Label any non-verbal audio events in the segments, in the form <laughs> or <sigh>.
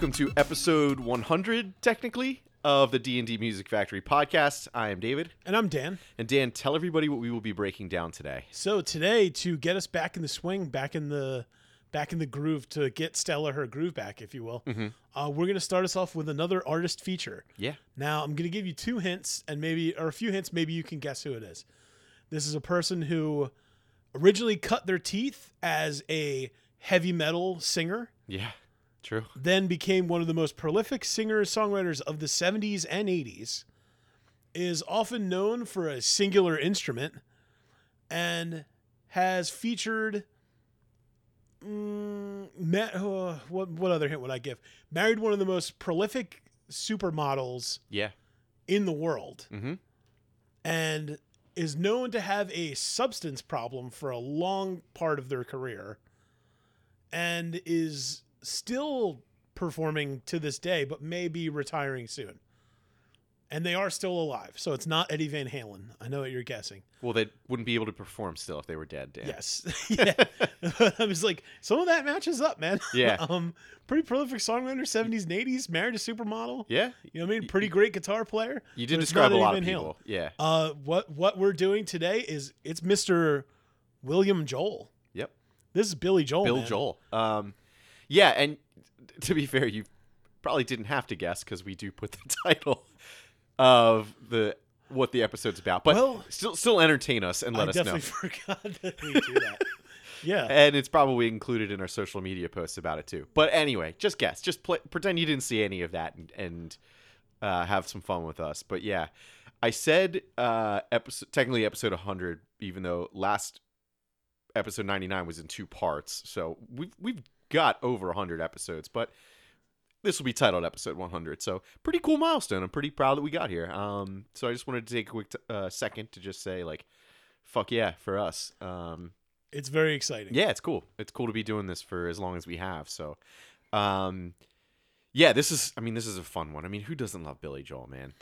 welcome to episode 100, technically, of the D&D Music Factory podcast. I am David, And I'm Dan. and Dan, tell everybody what we will be breaking down today. So today, to get us back in the swing, back in the back in the groove, to get Stella her groove back, if you will, uh, we're gonna start us off with another artist feature. Yeah. Now I'm gonna give you two hints, and maybe or a few hints, maybe you can guess who it is. This is a person who originally cut their teeth as a heavy metal singer, Yeah. True. then became one of the most prolific singers songwriters of the 70s and 80s is often known for a singular instrument and has featured mm, ma- uh, what what other hint would I give married one of the most prolific supermodels Yeah. in the world Mm-hmm. and is known to have a substance problem for a long part of their career and is still performing to this day but may be retiring soon and they are still alive so it's not eddie van halen i know what you're guessing Well, they wouldn't be able to perform still if they were dead, Dan. yes <laughs> yeah <laughs> i was like some of that matches up man Yeah. <laughs> um pretty prolific songwriter 70s and 80s married a supermodel Yeah. you know what i mean pretty great guitar player You did describe a Eddie lot of Van Halen. people. Yeah. Uh, what what we're doing today is it's Mr. William Joel. Yep. This is Billy Joel. Bill man. Joel. Um, yeah, and <laughs> to be fair, you probably didn't have to guess because we do put the <laughs> title of the what the episode's about. But Well- still, still entertain us and let I us know. definitely <laughs> forgot that we do that. yeah. And it's probably included in our social media posts about it too. But anyway, just guess. Just play, pretend you didn't see any of that and, and uh, have some fun with us. But yeah, I said uh, episode technically episode 100, even though last episode 99 was in two parts. So we've we've got over 100 episodes, but this will be titled episode 100. So pretty cool milestone. I'm pretty proud that we got here. Um, so I just wanted to take a quick t- uh, second to just say like, fuck yeah for us. Um, It's very exciting. yeah, it's cool. It's cool to be doing this for as long as we have. So, um, yeah, this is. I mean, this is a fun one. I mean, who doesn't love Billy Joel, man?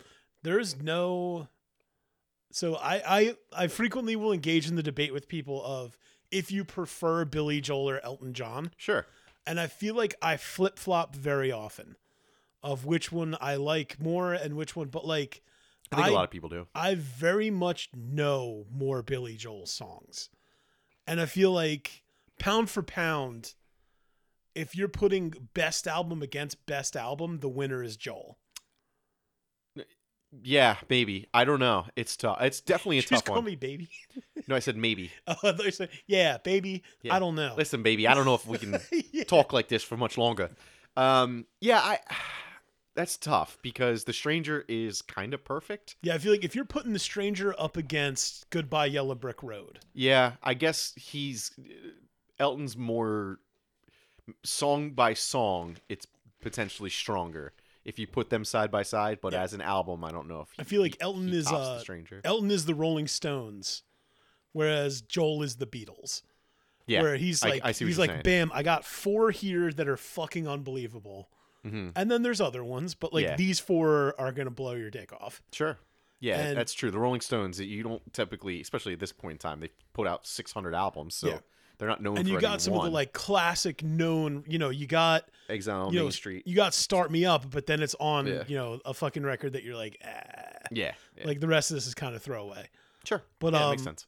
There's no. So I I I frequently will engage in the debate with people of if you prefer Billy Joel or Elton John, Sure. and I feel like I flip flop very often, of which one I like more and which one. But like, I think a lot of people do. I very much know more Billy Joel songs. And I feel like pound for pound, if you're putting best album against best album, the winner is Joel. Yeah, maybe. I don't know. It's tough. It's definitely a Just tough call one. me baby. <laughs> No, I said maybe. Oh, I thought you said, yeah, baby. Yeah. I don't know. Listen, baby. I don't know if we can <laughs> Yeah. talk like this for much longer. Um, yeah, I. That's tough because The Stranger is kind of perfect. Yeah, I feel like if you're putting the stranger up against Goodbye Yellow Brick Road, Yeah, I guess he's Elton's more song by song. It's potentially stronger if you put them side by side. But Yeah. as an album, I don't know if he, I feel like Elton is uh, the stranger. Elton is the Rolling Stones, whereas Joel is the Beatles. Yeah, where he's like I see he's like saying. bam i got four here that are fucking unbelievable Mhm. and then there's other ones but like Yeah. these four are gonna blow your dick off sure. Yeah, And- that's true. The Rolling Stones, you don't typically, especially at this point in time, they put out 600 albums, so Yeah. They're not known and for you got some of the like classic known you know you got Exile on you Main know Street. you got start me up but then it's on Yeah. you know a fucking record that you're like ah. yeah, yeah. like the rest of this is kind of throwaway sure. but, yeah, that makes um, sense.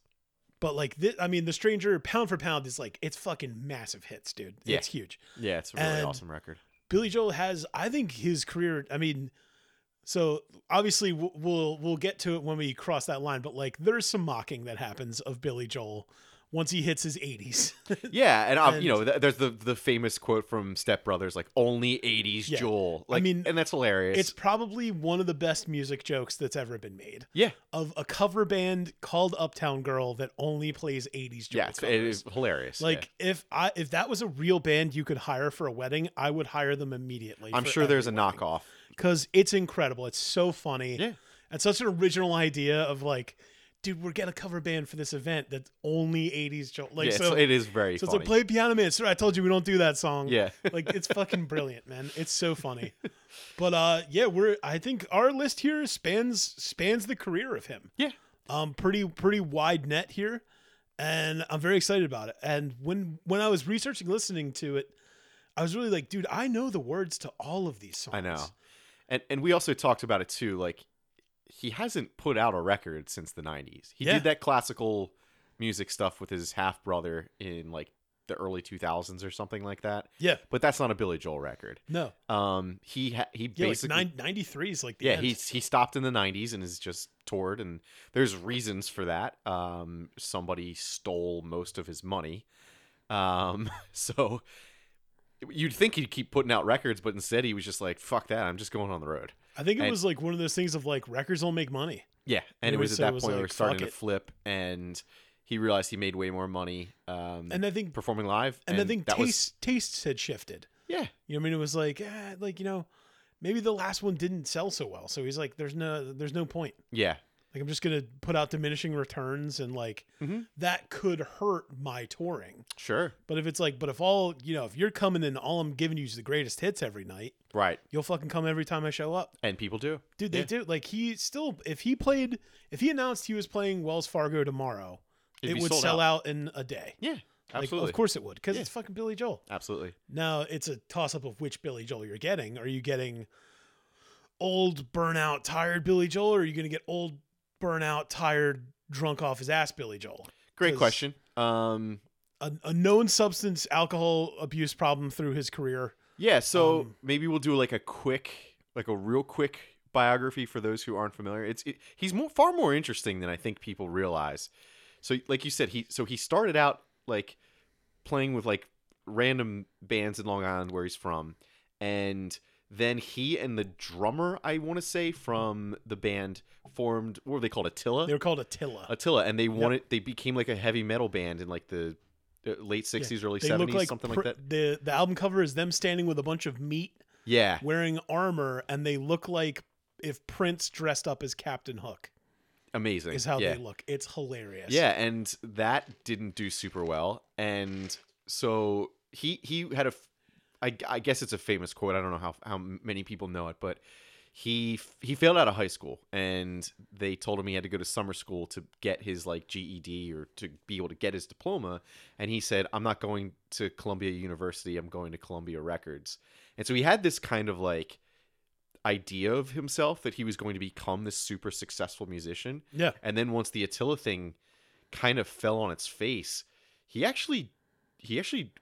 but like this, i mean the stranger pound for pound is like it's fucking massive hits dude Yeah. it's huge Yeah, it's a really and- awesome record. Billy Joel has, I think his career. I mean, so obviously we'll, we'll get to it when we cross that line, but like there's some mocking that happens of Billy Joel once he hits his 80s. <laughs> Yeah, and, uh, you know, th- there's the the famous quote from Step Brothers, like "only '80s Yeah. Joel." I mean, and that's hilarious. it's probably one of the best music jokes that's ever been made yeah, of a cover band called Uptown Girl that only plays 80s Joel yeah, it's, it is hilarious. Like if I if that was a real band you could hire for a wedding, I would hire them immediately. I'm sure there's a wedding. knockoff. because it's incredible. It's so funny. Yeah. And such an original idea of like, dude, we're getting a cover band for this event that's only 80s Joel. Like, yeah, so, it's, very so it's like, play Piano Man. Sir, I told you we don't do that song. yeah, <laughs> like, it's fucking brilliant, man. It's so funny. <laughs> But uh, yeah, we're, I think our list here spans, spans the career of him. Yeah. Um, pretty, pretty wide net here. And I'm very excited about it. And when, when I was researching, listening to it, I was really like, dude, I know the words to all of these songs. I know. And and we also talked about it too. Like he hasn't put out a record since the '90s. He Yeah. did that classical music stuff with his half brother in like the early 2000s or something like that. Yeah. But that's not a Billy Joel record. No. Um, he ha- he Yeah, basically like 93 is like the yeah end. he's he stopped in the 90s and has just toured and there's reasons for that um somebody stole most of his money um <laughs> so you'd think he'd keep putting out records but instead he was just like fuck that i'm just going on the road I think it and- was like one of those things of like records don't make money. yeah and It it was at that point like, it starting to it. flip and he realized he made way more money um And I think performing live and, I think taste was tastes had shifted. yeah You know what I mean? It was like, eh, like you know, maybe the last one didn't sell so well. So he's like, there's no, there's no point. yeah Like I'm just gonna put out diminishing returns, and like Mhm. that could hurt my touring. sure But if it's like, but if all you know, if you're coming in, all I'm giving you is the greatest hits every night, right you'll fucking come every time I show up, and people do dude. They Yeah. do. Like he still, if he played, if he announced he was playing Wells Fargo tomorrow, It'd it would sell out. in a day. yeah Like, absolutely of course it would, because Yeah. it's fucking Billy Joel. absolutely Now it's a toss up of which Billy Joel you're getting. Are you getting old, burnout, tired Billy Joel, or are you going to get old, burnout, tired, drunk off his ass Billy Joel? Great question um A, a known substance alcohol abuse problem through his career. Yeah, so Um, maybe we'll do like a quick, like a real quick biography for those who aren't familiar. It's it, he's more far more interesting than I think people realize. So, like you said, he so he started out like playing with like random bands in Long Island where he's from, and then he and the drummer I want to say from the band formed what were they called Attila? They were called Attila. Attila, and they wanted they became like a heavy metal band in like the uh, late sixties, early they seventies, like something pr- like that. The the album cover is them standing with a bunch of meat, Yeah, wearing armor, and they look like if Prince dressed up as Captain Hook. amazing. Is how yeah. they look. It's hilarious. Yeah, and that didn't do super well. And so he he had a, I, I guess it's a famous quote. I don't know how how many people know it, but he he failed out of high school, and they told him he had to go to summer school to get his like GED or to be able to get his diploma. And he said, "I'm not going to Columbia University. I'm going to Columbia Records." And so he had this kind of like idea of himself that he was going to become this super successful musician. Yeah. And then once the Attila thing kind of fell on its face, he actually he actually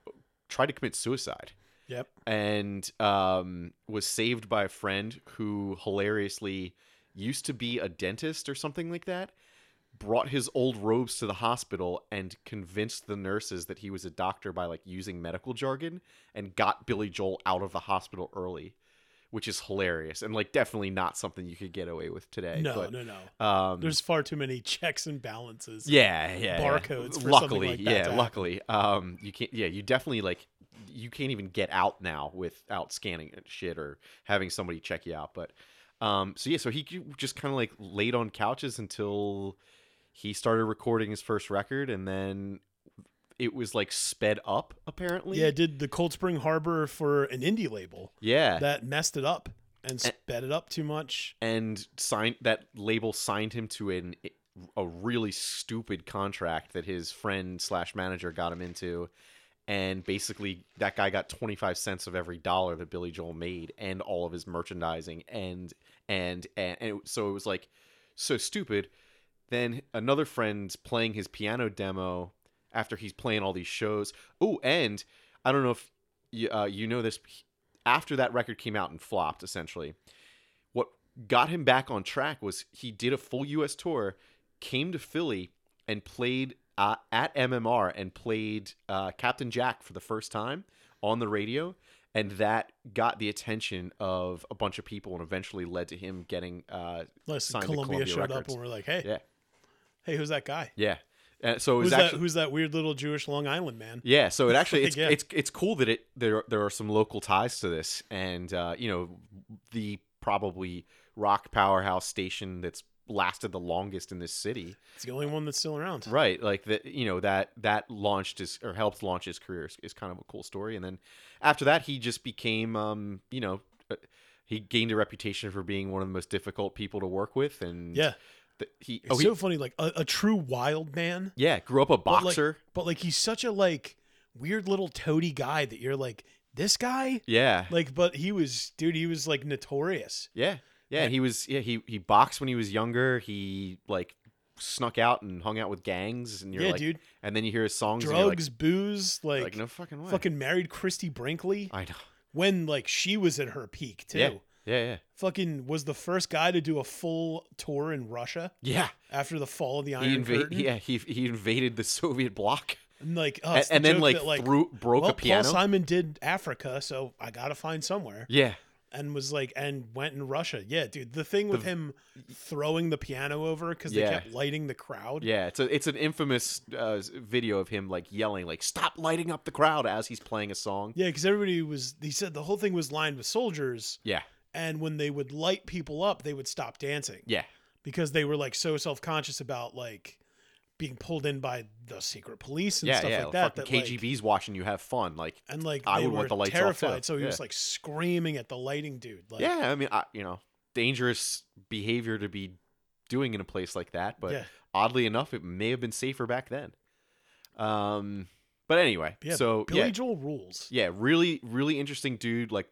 tried to commit suicide Yep. and um, was saved by a friend who hilariously used to be a dentist or something like that. Brought his old robes to the hospital and convinced the nurses that he was a doctor by like using medical jargon and got Billy Joel out of the hospital early, which is hilarious and like definitely not something you could get away with today. No, but, no, no. Um, There's far too many checks and balances. yeah, yeah, yeah. barcodes for luckily, like that yeah, luckily, um, you can't. Yeah, you definitely like you can't even get out now without scanning shit or having somebody check you out. But um, so yeah, so he just kind of like laid on couches until he started recording his first record, and then it was like sped up apparently. Yeah, did the Cold Spring Harbor for an indie label yeah. that messed it up and sped it up too much. and signed that label signed him to an a really stupid contract that his friend slash manager got him into and basically that guy got 25 cents of every dollar that billy joel made and all of his merchandising and and and, and it, so it was like so stupid. Then another friend's playing his piano demo after he's playing all these shows. Oh and i don't know if you, uh, you know this after that record came out and flopped essentially what got him back on track was he did a full US tour, came to Philly and played uh, at MMR and played uh, Captain Jack for the first time on the radio. And that got the attention of a bunch of people and eventually led to him getting, uh, Listen, signed to Columbia, Columbia showed up Records. and we're like, hey, yeah, hey, who's that guy? yeah. And so Who's actually, that? Who's that weird little Jewish Long Island man? Yeah, so it <laughs> actually it's Yeah. it's it's cool that it there there are some local ties to this, and uh, you know the probably rock powerhouse station that's lasted the longest in this city, It's the only one that's still around. right? Like that, you know that that launched his or helped launch his career is, is kind of a cool story, and then after that he just became, um, you know, uh, he gained a reputation for being one of the most difficult people to work with, and Yeah, th- he it's oh he so funny. Like a, a true wild man, yeah grew up a but like- boxer. but like he's such a like weird little toady guy that you're like this guy Yeah. like but he was dude he was like notorious Yeah. Yeah, And- he was yeah, he he boxed when he was younger. He like snuck out and hung out with gangs and you're yeah like dude and then you hear his songs and you're like, drugs booze like, like, no fucking way. fucking married christy brinkley I know. when like she was at her peak too Yeah. Yeah, yeah. fucking was the first guy to do a full tour in russia Yeah. after the fall of the iron He invaded curtain yeah, he he invaded the <laughs> Soviet bloc and like oh, and, it's the and then joke like, that, like threw broke well, a piano. Paul Simon did Africa, so I gotta find somewhere. yeah. And was like, and went in Russia. Yeah, dude. The thing with The- him throwing the piano over because Yeah. they kept lighting the crowd. Yeah, it's a it's an infamous uh, video of him like yelling like stop lighting up the crowd as he's playing a song. Yeah, because everybody was. He said the whole thing was lined with soldiers, Yeah. and when they would light people up, they would stop dancing Yeah. because they were like so self conscious about like being pulled in by the secret police and Yeah, stuff yeah. like that. that like, KGB's watching you have fun. Like and like I would want the lights off, too. terrified, so he was like screaming at the lighting dude. Like, yeah, I mean, I, you know, dangerous behavior to be doing in a place like that, but yeah, oddly enough, it may have been safer back then. Um, but anyway, yeah. so Billy yeah, Joel rules. yeah, really, really interesting dude. Like,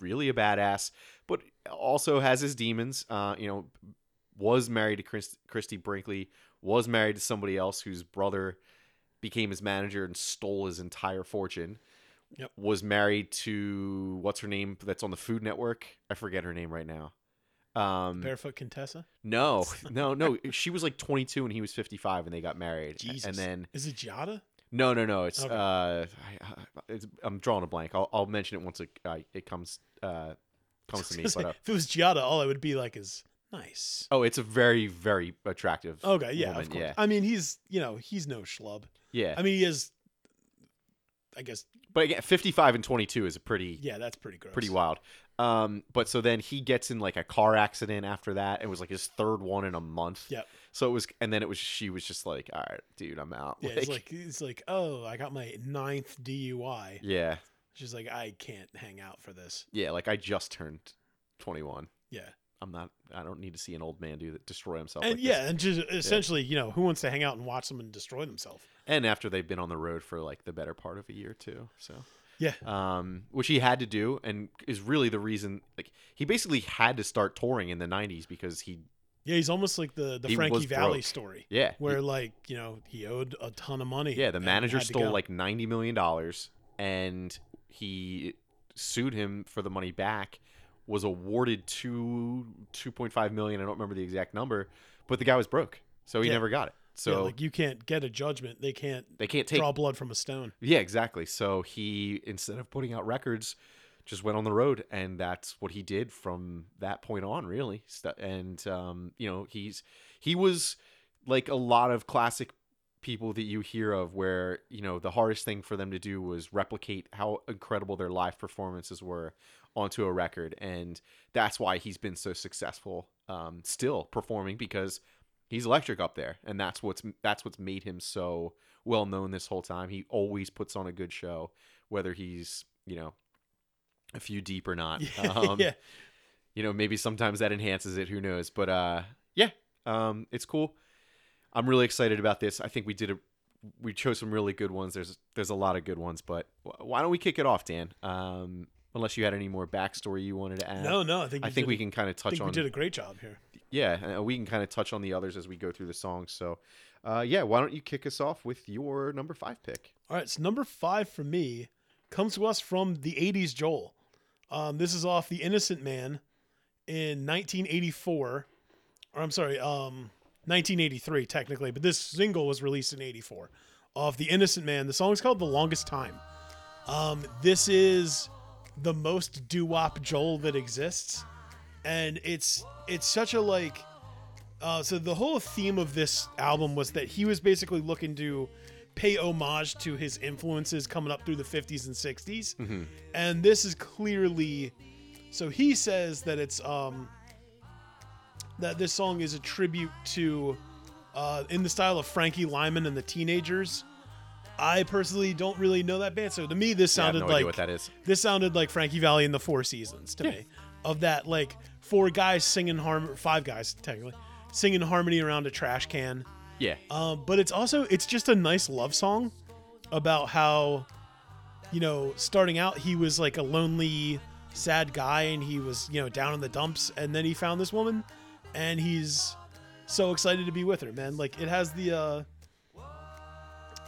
really a badass, but also has his demons. Uh, you know, was married to Chris, Christy Brinkley. Was married to somebody else whose brother became his manager and stole his entire fortune. Yep. Was married to what's her name? That's on the Food Network. I forget her name right now. Um, Barefoot Contessa. no, <laughs> no, no. She was like 22 and he was 55, and they got married. Jesus. And then Is it Giada? no, no, no. It's Okay. uh, I, I'm drawing a blank. I'll, I'll mention it once it uh, it comes uh comes to me. <laughs> But uh, if it was Giada, all I would be like is nice. oh, it's a very very attractive. Okay, yeah, woman, of course. yeah. I mean, he's you know he's no schlub. yeah. I mean, he is. I guess but again, 55 and 22 is a pretty yeah, that's pretty gross. pretty wild. Um, but so then he gets in like a car accident after that. It was like his third one in a month. Yep. So it was, and then it was she was just like, all right, dude, I'm out. Yeah, it's like it's like oh, I got my ninth DUI. yeah, She's like, I can't hang out for this. yeah. Like I just turned 21. Yeah, I'm not. I don't need to see an old man do that, destroy himself. and like yeah, this. and just essentially, you know, who wants to hang out and watch someone destroy themselves? and after they've been on the road for like the better part of a year too. So Yeah, um, which he had to do, and is really the reason. Like he basically had to start touring in the '90s because he, yeah, he's almost like the the Frankie Valli broke. story, yeah, he- where like you know he owed a ton of money. yeah, the manager stole like 90 million dollars, and he sued him for the money back. Was awarded two 2.5 million. I don't remember the exact number, but the guy was broke, so he Yeah. never got it. So yeah, like you can't get a judgment. They can't they can't take draw blood from a stone. Yeah, exactly. So he instead of putting out records, just went on the road, and that's what he did from that point on, really. And um, you know, he's he was like a lot of classic people that you hear of, where you know the hardest thing for them to do was replicate how incredible their live performances were onto a record, and that's why he's been so successful, um, still performing because he's electric up there, and that's what's that's what's made him so well known this whole time. He always puts on a good show, whether he's you know a few deep or not. <laughs> Um, yeah, You know, maybe sometimes that enhances it. Who knows? But uh, yeah, um, it's cool. I'm really excited about this. I think we did a we chose some really good ones. There's there's a lot of good ones, but why don't we kick it off, Dan? Um, unless you had any more backstory you wanted to add. no, no. I think I think did we can kind of I touch think on we did a great job here. yeah, uh, we can kind of touch on the others as we go through the songs. So, uh, yeah, why don't you kick us off with your number five pick? All right, so number five for me comes to us from the '80s Joel. Um, this is off The Innocent Man in 1984, or I'm sorry, um, 1983 technically, but this single was released in '84 of The Innocent Man. The song's called "The Longest Time." Um, this is the most doo-wop Joel that exists, and it's it's such a like. Uh, so the whole theme of this album was that he was basically looking to pay homage to his influences coming up through the 50s and 60s Mhm. and this is clearly so he says that it's um that this song is a tribute to uh in the style of frankie lymon and the teenagers i personally don't really know that band so to me this Yeah, I have sounded no like what that is. this sounded like frankie valli in the four seasons to Yeah. me of that like four guys singing harmony five guys technically singing harmony around a trash can Yeah, um, but it's also it's just a nice love song about how you know, starting out, he was like a lonely, sad guy, and he was, you know, down in the dumps, and then he found this woman, and he's so excited to be with her, man. Like it has the, uh,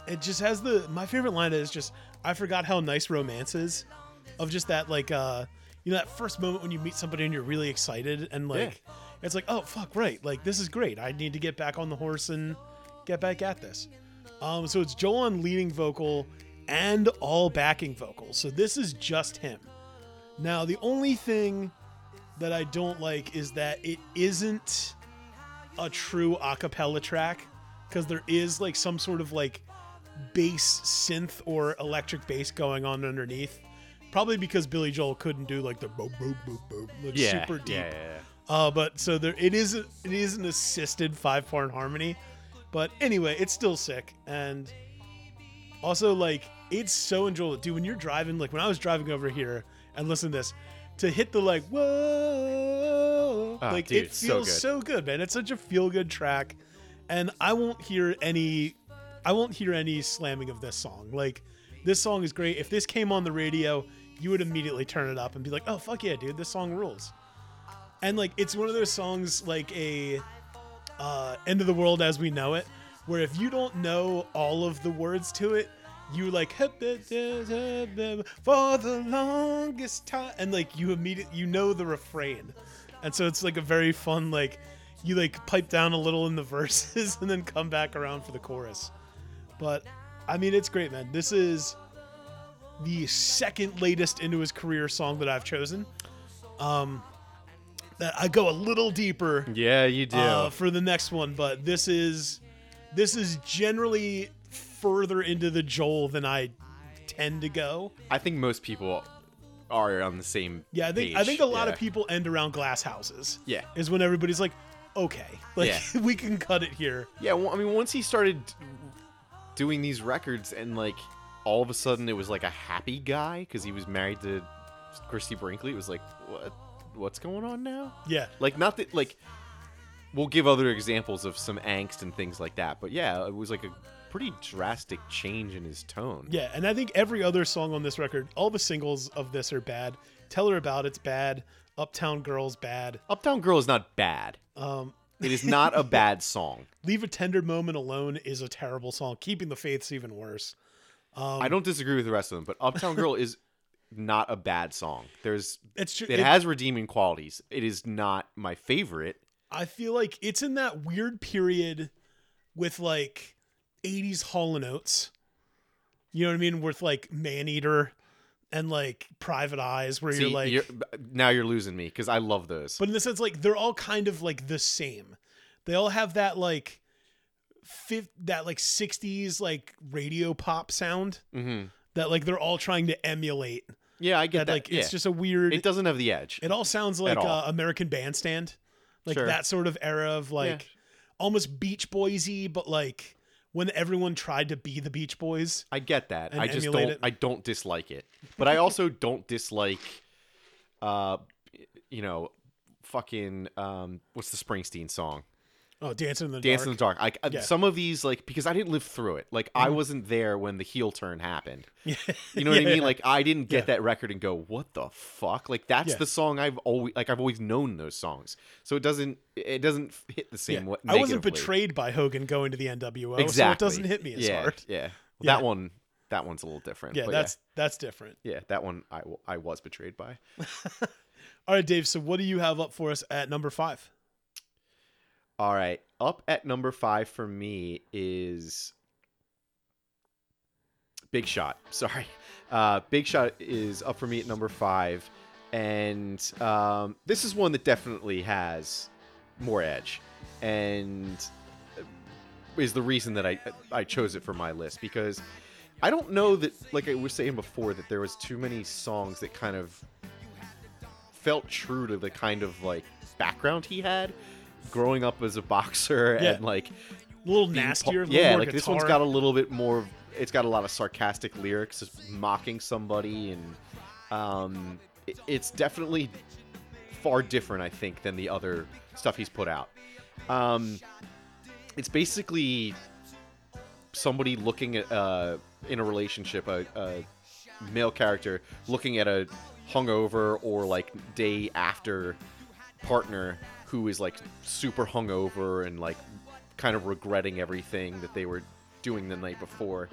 it just has the. My favorite line is just, I forgot how nice romance is, of just that like, uh, you know, that first moment when you meet somebody and you're really excited, and like, it's like, oh fuck, right, like this is great. I need to get back on the horse and get back at this. Um, so it's Joel on leading vocal and all backing vocals. So this is just him. Now, the only thing that I don't like is that it isn't a true a cappella track because there is like some sort of like bass synth or electric bass going on underneath. Probably because Billy Joel couldn't do like the boop boop boop boop like Yeah, super deep. yeah, yeah. Uh, but so there it is. It is an assisted five part harmony, but anyway, it's still sick. And also like it's so enjoyable, dude. When you're driving, like when I was driving over here and listen to this, to hit the like whoa, Ah, like dude, it so feels good. so good, man. It's such a feel good track, and I won't hear any, I won't hear any slamming of this song. Like this song is great. If this came on the radio, you would immediately turn it up and be like, oh fuck yeah, dude, this song rules and like it's one of those songs like a uh, end of the world as we know it where if you don't know all of the words to it you like for the longest time and like you immediately you know the refrain and so it's like a very fun like you like pipe down a little in the <laughs> verses and then come back around for the chorus but i mean it's great man this is the second latest into his career song that i've chosen um that i go a little deeper Yeah, you do. uh, for the next one, but this is this is generally further into the Joel than I tend to go. I think most people are on the same. Yeah, I think I think a lot Yeah. of people end around glass houses. Yeah. is when everybody's like, okay, <laughs> like Yeah. we can cut it here. Yeah, well, I mean, once he started doing these records, and like all of a sudden it was like a happy guy because he was married to Christy Brinkley. It was like, what? What's going on now? Yeah, Like, not that like we'll give other examples of some angst and things like that, but yeah, it was like a pretty drastic change in his tone. yeah, and I think every other song on this record, all the singles of this are bad. Tell her about it's bad. Uptown Girl's bad. Uptown Girl is not bad. Um, It is not a bad song. <laughs> Leave a tender moment alone is a terrible song. Keeping the faith's even worse. Um, I don't disagree with the rest of them, but Uptown Girl is not a bad song. There's It's true. it has redeeming qualities. It is not my favorite. I feel like it's in that weird period with like 80s Hall and Oates. You know what I mean? With like Man Eater and like Private Eyes, where See, you're like, you're, now you're losing me because I love those. but in the sense, like they're all kind of like the same. They all have that like, fifth, that like 60s like radio pop sound hmm that like they're all trying to emulate. Yeah, I get That that. like yeah. it's just a weird. it doesn't have the edge. It all sounds like all. uh, American Bandstand, like Sure. that sort of era of like almost Beach Boysy, but like when everyone tried to be the Beach Boys. I get that. I just don't. it. I don't dislike it, but I also <laughs> don't dislike, uh, you know, fucking um, what's the Springsteen song? Oh, Dancing in the Dance in Dark. the Dark. I, I- Yeah. Some of these, like, because I didn't live through it. Like, I Mhm. wasn't there when the heel turn happened. <laughs> Yeah. You know what I mean? Like, I didn't get Yeah. that record and go, "What the fuck?" Like, that's Yeah. the song I've always like. I've always known those songs, so it doesn't. It doesn't hit the same way. I wasn't negatively. betrayed by Hogan going to the NWO, Exactly. so it doesn't hit me as yeah, hard. Yeah. <laughs> Yeah. That one. That one's a little different. Yeah, but that's that's different. yeah. yeah. That one I, w- I was betrayed by. <laughs> All right, Dave. So what do you have up for us at number five? All right. Up at number five for me is Big Shot. <laughs> Sorry. Uh, Big Shot is up for me at number five. And um, this is one that definitely has more edge. And is the reason that I I chose it for my list because I don't know that like I was saying before that there was too many songs that kind of felt true to the kind of like background he had growing up as a boxer Yeah. and like A little nastier. little yeah more like this one's got a little bit more it's got a lot of sarcastic lyrics mocking somebody and um it- it's definitely far different i think than the other stuff he's put out um it's basically somebody looking at uh in a relationship a, a male character looking at a hungover or like day after partner who is like super hungover and like kind of regretting everything that they were doing the night before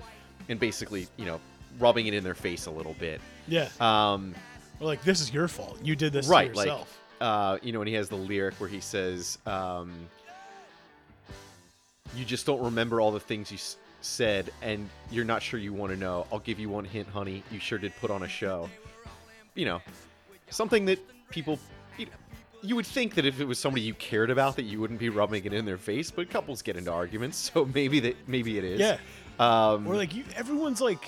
and basically you know rubbing it in their face a little bit. Yeah. um Or like this is your fault. You did this right like uh you know and he has the lyric where he says um you just don't remember all the things you s- said and you're not sure you want to know. I'll give you one hint honey. You sure did put on a show. You know something that people you, would think that if it was somebody you cared about that you wouldn't be rubbing it in their face but couples get into arguments <laughs> so maybe that maybe it is Yeah. um Or like you everyone's like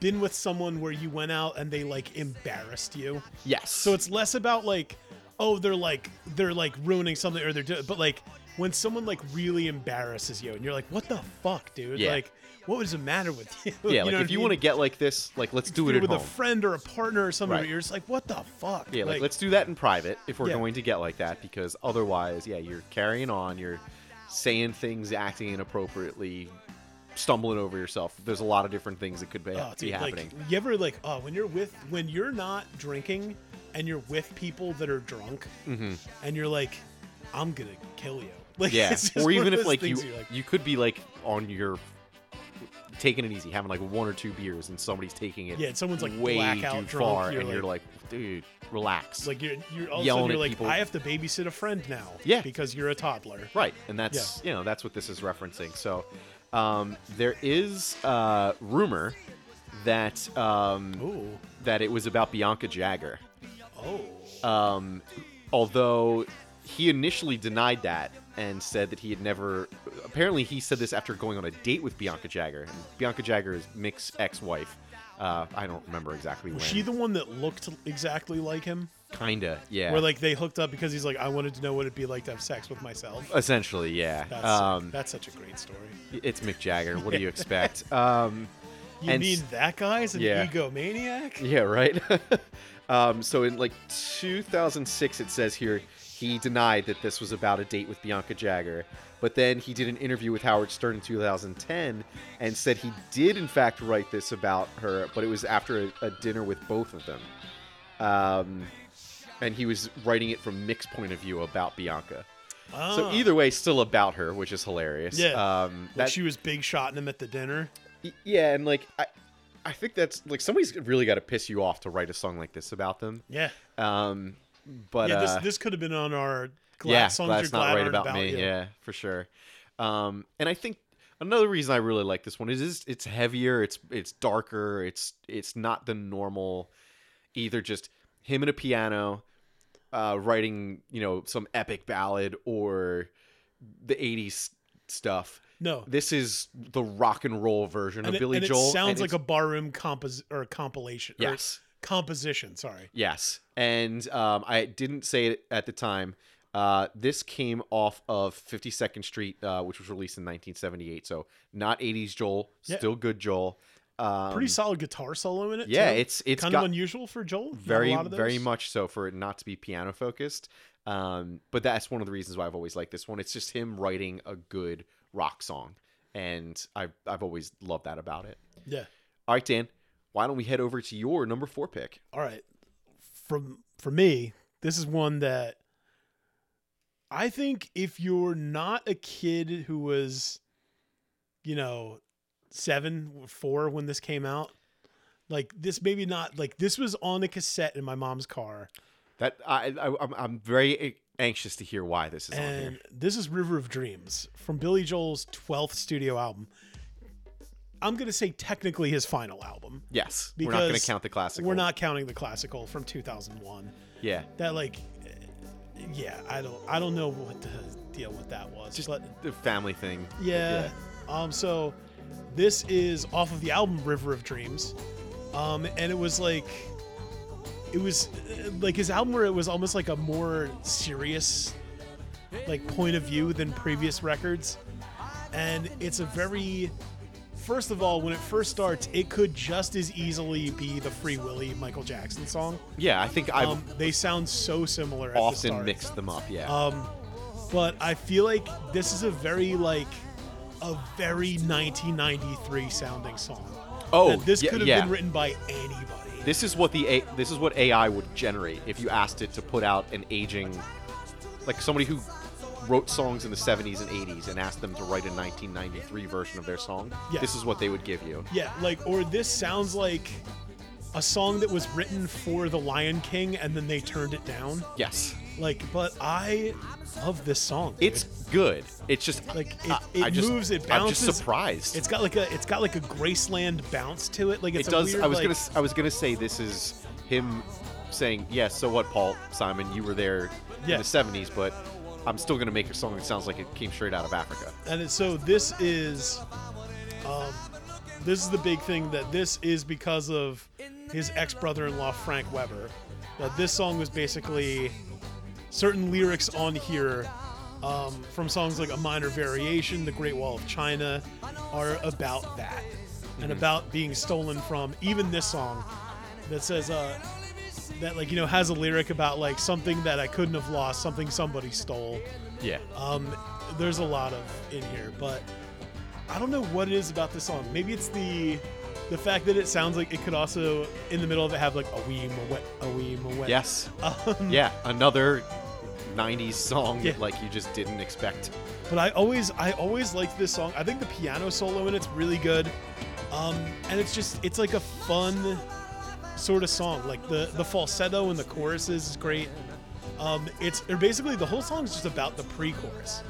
been with someone where you went out and they like embarrassed you. yes So it's less about like, oh, they're like they're like ruining something or they're doing, but like when someone like really embarrasses you and you're like, what the fuck, dude? Yeah. Like, what was the matter with you? <laughs> yeah like if you I want to get like this like let's do it with home a friend or a partner or something, Right. you're just like, what the fuck? Yeah, like, let's do that in private if we're Yeah. going to get like that because otherwise, yeah, you're carrying on, you're saying things, acting inappropriately, stumbling over yourself. There's a lot of different things that could be, Oh, be dude, like, happening. you ever like, oh, when you're with, when you're not drinking and you're with people that are drunk, hmm and you're like, I'm gonna kill you. Like, Yeah, or even if like you like, you could be like on your taking it easy, having like one or two beers, and somebody's taking it yeah, and someone's like way blackout too drunk, far, you're and you're like, dude, relax. like you're you're all of a yelling sudden you're at like, people. I have to babysit a friend now. Yeah. because you're a toddler. Right, and that's you know that's what this is referencing. So um, there is uh, rumor that um, that it was about Bianca Jagger. oh, Um, although he initially denied that and said that he had never. Apparently, he said this after going on a date with Bianca Jagger. And Bianca Jagger is Mick's ex-wife. Uh, I don't remember exactly was when. she the one that looked exactly like him? Kinda, yeah. Where like they hooked up because he's like, I wanted to know what it'd be like to have sex with myself. Essentially, yeah. That's um, that's such a great story. it's Mick Jagger. What do you <laughs> expect? <laughs> Um, You and mean that guy's an yeah. egomaniac? Yeah, right. <laughs> um, so in like 2006, it says here he denied that this was about a date with Bianca Jagger, but then he did an interview with Howard Stern in 2010 and said he did in fact write this about her, but it was after a, a dinner with both of them. Um, and he was writing it from Mick's point of view about Bianca. So Ah. either way, still about her, which is hilarious. Yeah. Um, that, she was big shotting him at the dinner. Yeah, and like I, I think that's like somebody's really got to piss you off to write a song like this about them. Yeah, Um, but yeah. This uh, this could have been on our glad yeah, songs glad you're not right aren't about, me. you. Yeah, for sure. Um, and I think another reason I really like this one is it's, it's heavier, it's it's darker, it's it's not the normal, either just him and a piano, uh, writing you know some epic ballad or the '80s stuff. No, This is the rock and roll version and of it, Billy and Joel. it sounds like a barroom compos or a compilation. or yes. Composition. Sorry. Yes, and um, I didn't say it at the time. Uh, this came off of 52nd Street, uh, which was released in 1978. So not 80s Joel, Yeah. still good Joel. Um, Pretty solid guitar solo in it. Yeah, too. it's it's kind got of unusual for Joel. Very lot of very much so for it not to be piano focused. Um, but that's one of the reasons why I've always liked this one. It's just him writing a good rock song, and I've I've always loved that about it. Yeah. All right, Dan, why don't we head over to your number four pick? All right. From for me, this is one that I think if you're not a kid who was, you know, seven, four when this came out, like this maybe not like this was on a cassette in my mom's car, That I, I I'm, I'm very anxious to hear why this is on and here. this is River of Dreams from Billy Joel's twelfth studio album. I'm gonna say technically his final album. Yes, we're not going to count the classical. We're not counting the classical from 2001. Yeah, that like eh, yeah i don't i don't know what the deal with that was just but the family thing. yeah, um so this is off of the album river of dreams um and it was like it was eh, like his album where it was almost like a more serious like point of view than previous records and it's a very first of all when it first starts it could just as easily be the free willy michael jackson song Yeah, I think I've um, they sound so similar. The often start. mixed them up. Yeah, Um, but I feel like this is a very like a very 1993 sounding song. Oh, that this yeah, could have yeah. been written by anybody. This is what the A- this is what AI would generate if you asked it to put out an aging, like somebody who wrote songs in the 70s and 80s and asked them to write a 1993 version of their song. Yeah. This is what they would give you. Yeah, like or this sounds like a song that was written for The Lion King and then they turned it down. Yes, Like, but I love this song. dude. it's good. It's just like it, it I just, moves, it I'm just surprised. It's got like a it's got like a Graceland bounce to it. Like it a does. weird, I was like, gonna I was gonna say this is him saying, "Yes, so what, Paul Simon? You were there Yeah. in the 70s, but I'm still gonna make a song that sounds like it came straight out of Africa." and so this is um, this is the big thing that this is because of his ex brother-in-law Frank Weber. That this song was basically certain lyrics on here um, from songs like A Minor Variation, The Great Wall of China, are about that and about being stolen from. Even this song that says uh, that like you know has a lyric about like something that I couldn't have lost, something somebody stole. Yeah. Um, there's a lot of in here, but I don't know what it is about this song. Maybe it's the the fact that it sounds like it could also in the middle of it have like a wee wet, a wee wet. Yes. Um, Yeah. Another 90s song Yeah. that like you just didn't expect. But I always I always liked this song. I think the piano solo in it's really good. Um, and it's just it's like a fun sort of song. Like the the falsetto and the choruses is great. Um, it's they're basically the whole song is just about the pre-chorus.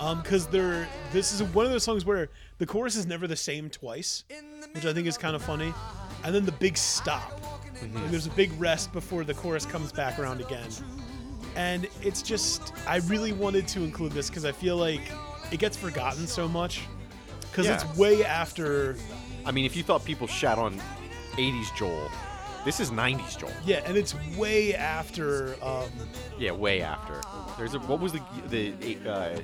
Um, because they're this is one of those songs where the chorus is never the same twice, which I think is kind of funny. And then the big stop. Like, there's a big rest before the chorus comes back around again. And it's just I really wanted to include this because I feel like it gets forgotten so much. Because Yeah. it's way after I mean, if you thought people shat on 80s Joel, this is 90s Joel. yeah, and it's way after um, Yeah, way after. There's a what was the the uh,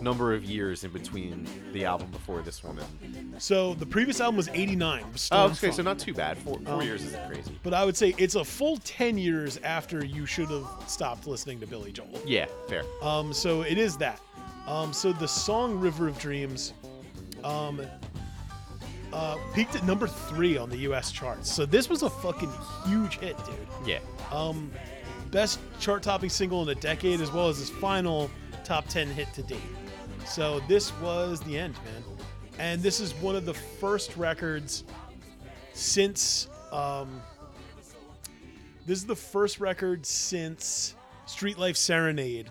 number of years in between the album before this one? And, so the previous album was 89. oh, okay, so not too bad. Four, four Um, years isn't crazy. But I would say it's a full 10 years after you should have stopped listening to Billy Joel. Yeah, fair. Um, so it is that. Um, so the song "River of Dreams" um, uh, peaked at number three on the U.S. charts. So this was a fucking huge hit, dude. Yeah. Um, best chart-topping single in a decade, as well as his final top 10 hit to date. So this was the end, man. And this is one of the first records since. Um, this is the first record since Street Life Serenade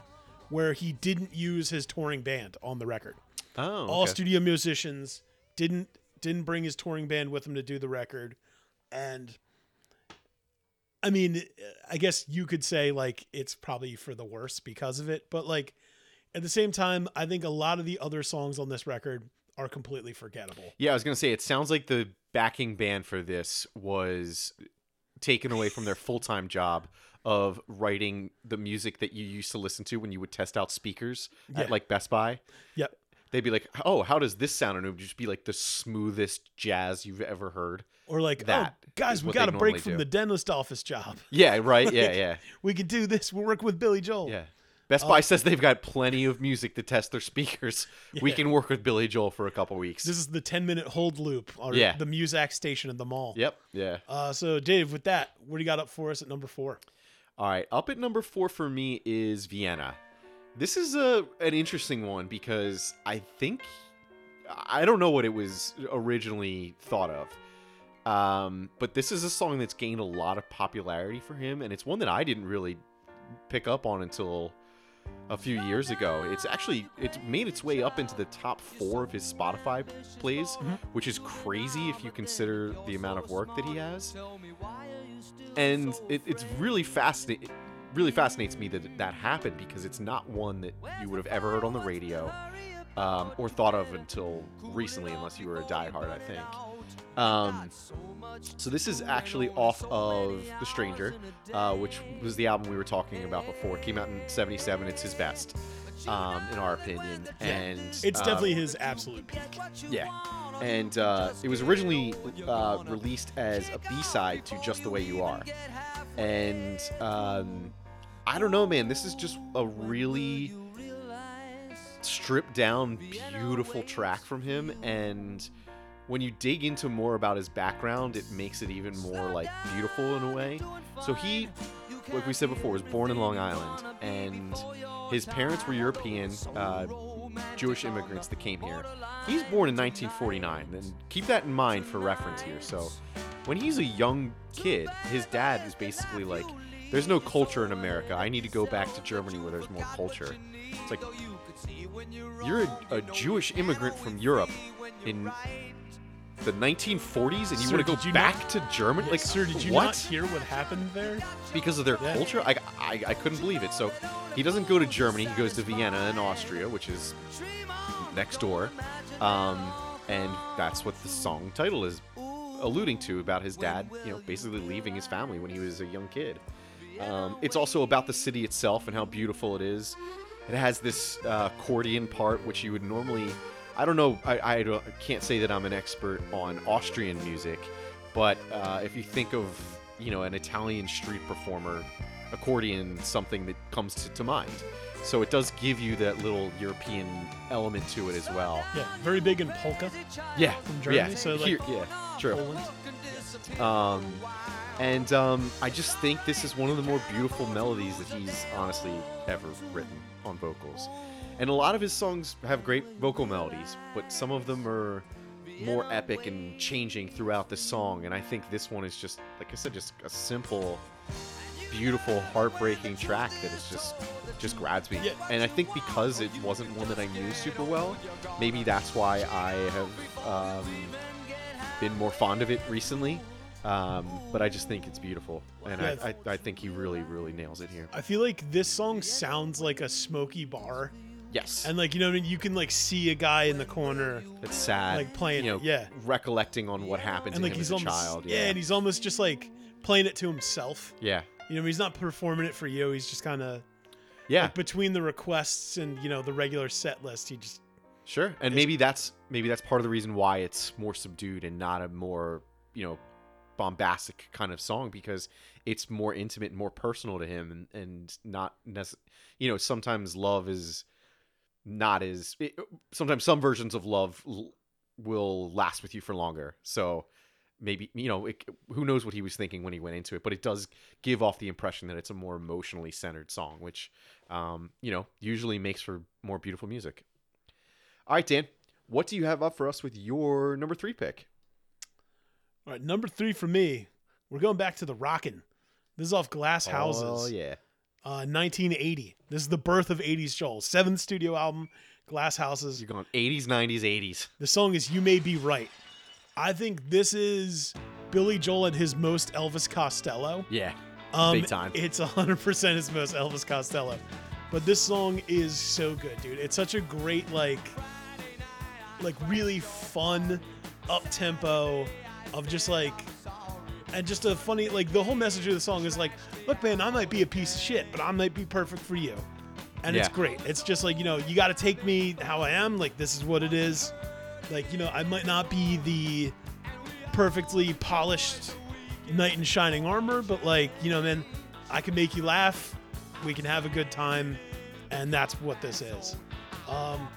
where he didn't use his touring band on the record. Oh, All studio musicians didn't didn't bring his touring band with him to do the record, and I mean, I guess you could say like it's probably for the worse because of it, but like at the same time, I think a lot of the other songs on this record are completely forgettable. Yeah, I was gonna say it sounds like the backing band for this was taken away from their full time job of writing the music that you used to listen to when you would test out speakers Yeah. at like Best Buy. Yep. They'd be like, "Oh, how does this sound?" And it would just be like the smoothest jazz you've ever heard. Or like, That oh, guys, we got a break from do. the dentist office job. <laughs> Yeah, right. <laughs> Yeah, yeah, We could do this. We're working with Billy Joel. yeah. Best Buy says they've got plenty of music to test their speakers. <laughs> We can work with Billy Joel for a couple weeks. This is the 10 minute hold loop or Yeah. the Muzak station at the mall. Yep. Yeah. Uh, so, Dave, with that, what do you got up for us at number four? All right, up at number four for me is Vienna. This is a an interesting one because I think I don't know what it was originally thought of, um, but this is a song that's gained a lot of popularity for him, and it's one that I didn't really pick up on until a few years ago. It's actually it's made its way up into the top four of his Spotify plays, which is crazy if you consider the amount of work that he has. And it, it's really fascinating really fascinates me that that happened because it's not one that you would have ever heard on the radio um, or thought of until recently unless you were a diehard i think um, so this is actually off of the stranger uh, which was the album we were talking about before it came out in 77 it's his best um, in our opinion and It's um, definitely his absolute peak. yeah. And uh, it was originally uh, released as a B side to Just the Way You Are. And um, I don't know, man. This is just a really stripped down, beautiful track from him. And when you dig into more about his background, it makes it even more like beautiful in a way. So he, like we said before, was born in Long Island, and his parents were European uh, Jewish immigrants that came here. He's born in 1949, and keep that in mind for reference here. So when he's a young kid, his dad is basically like, "There's no culture in America. I need to go back to Germany where there's more culture." It's like you're a, a Jewish immigrant from Europe in the 1940s, and you Sir, want to did go you back not- to Germany? like, sir, did you what? not hear what happened there? because of their Yeah. culture. I, I, I couldn't believe it. So he doesn't go to Germany. He goes to Vienna in Austria, which is next door. Um, and that's what the song title is alluding to about his dad, you know, basically leaving his family when he was a young kid. Um, it's also about the city itself and how beautiful it is. It has this uh, accordion part, which you would normally. I don't know. I, I, don't, I can't say that I'm an expert on Austrian music, but uh, if you think of you know an Italian street performer, accordion something that comes to, to mind. So it does give you that little European element to it as well. Yeah, very big in polka. Yeah, From Germany, Yeah, so, like, here, yeah, true. Poland. Um, and um, I just think this is one of the more beautiful melodies that he's honestly ever written on vocals. And a lot of his songs have great vocal melodies, but some of them are more epic and changing throughout the song. And I think this one is just, like I said, just a simple, beautiful, heartbreaking track that is just just grabs me. And I think because it wasn't one that I knew super well, maybe that's why I have um, been more fond of it recently. Um, but I just think it's beautiful, and Yeah. I, I, I think he really, really nails it here. I feel like this song sounds like a smoky bar, Yes, and like you know, what I mean? you can like see a guy in the corner, it's sad, like, playing you know, yeah. recollecting on what happened and to like him he's as a child. yeah. Yeah, and he's almost just like playing it to himself. yeah, You know, he's not performing it for you. He's just kind of yeah, like between the requests and you know the regular set list. He just sure. And maybe that's maybe that's part of the reason why it's more subdued and not a more you know bombastic kind of song because it's more intimate and more personal to him and, and not necess- you know sometimes love is not as it, sometimes some versions of love l- will last with you for longer. So maybe you know it, who knows what he was thinking when he went into it but it does give off the impression that it's a more emotionally centered song which um, you know usually makes for more beautiful music. All right dan what do you have up for us with your number three pick all right. Number three for me, we're going back to the Rockin'. This is off Glass Houses. oh yeah uh, 1980. This is the birth of 80s Joel. Seventh studio album, Glass Houses. you're going 80s 90s 80s The song is You May Be Right. I think this is Billy Joel at his most Elvis Costello. yeah Um, Big time. It's 100% his most Elvis Costello. But this song is so good, dude. It's such a great, like, like really fun, up tempo of just like, and just a funny, like, the whole message of the song is like, look, man, I might be a piece of shit, but I might be perfect for you. And it's great. It's just like, you know, you got to take me how I am. Like, this is what it is. Like, you know, I might not be the perfectly polished knight in shining armor, but like, you know, man, I can make you laugh. We can have a good time, and that's what this is. Um,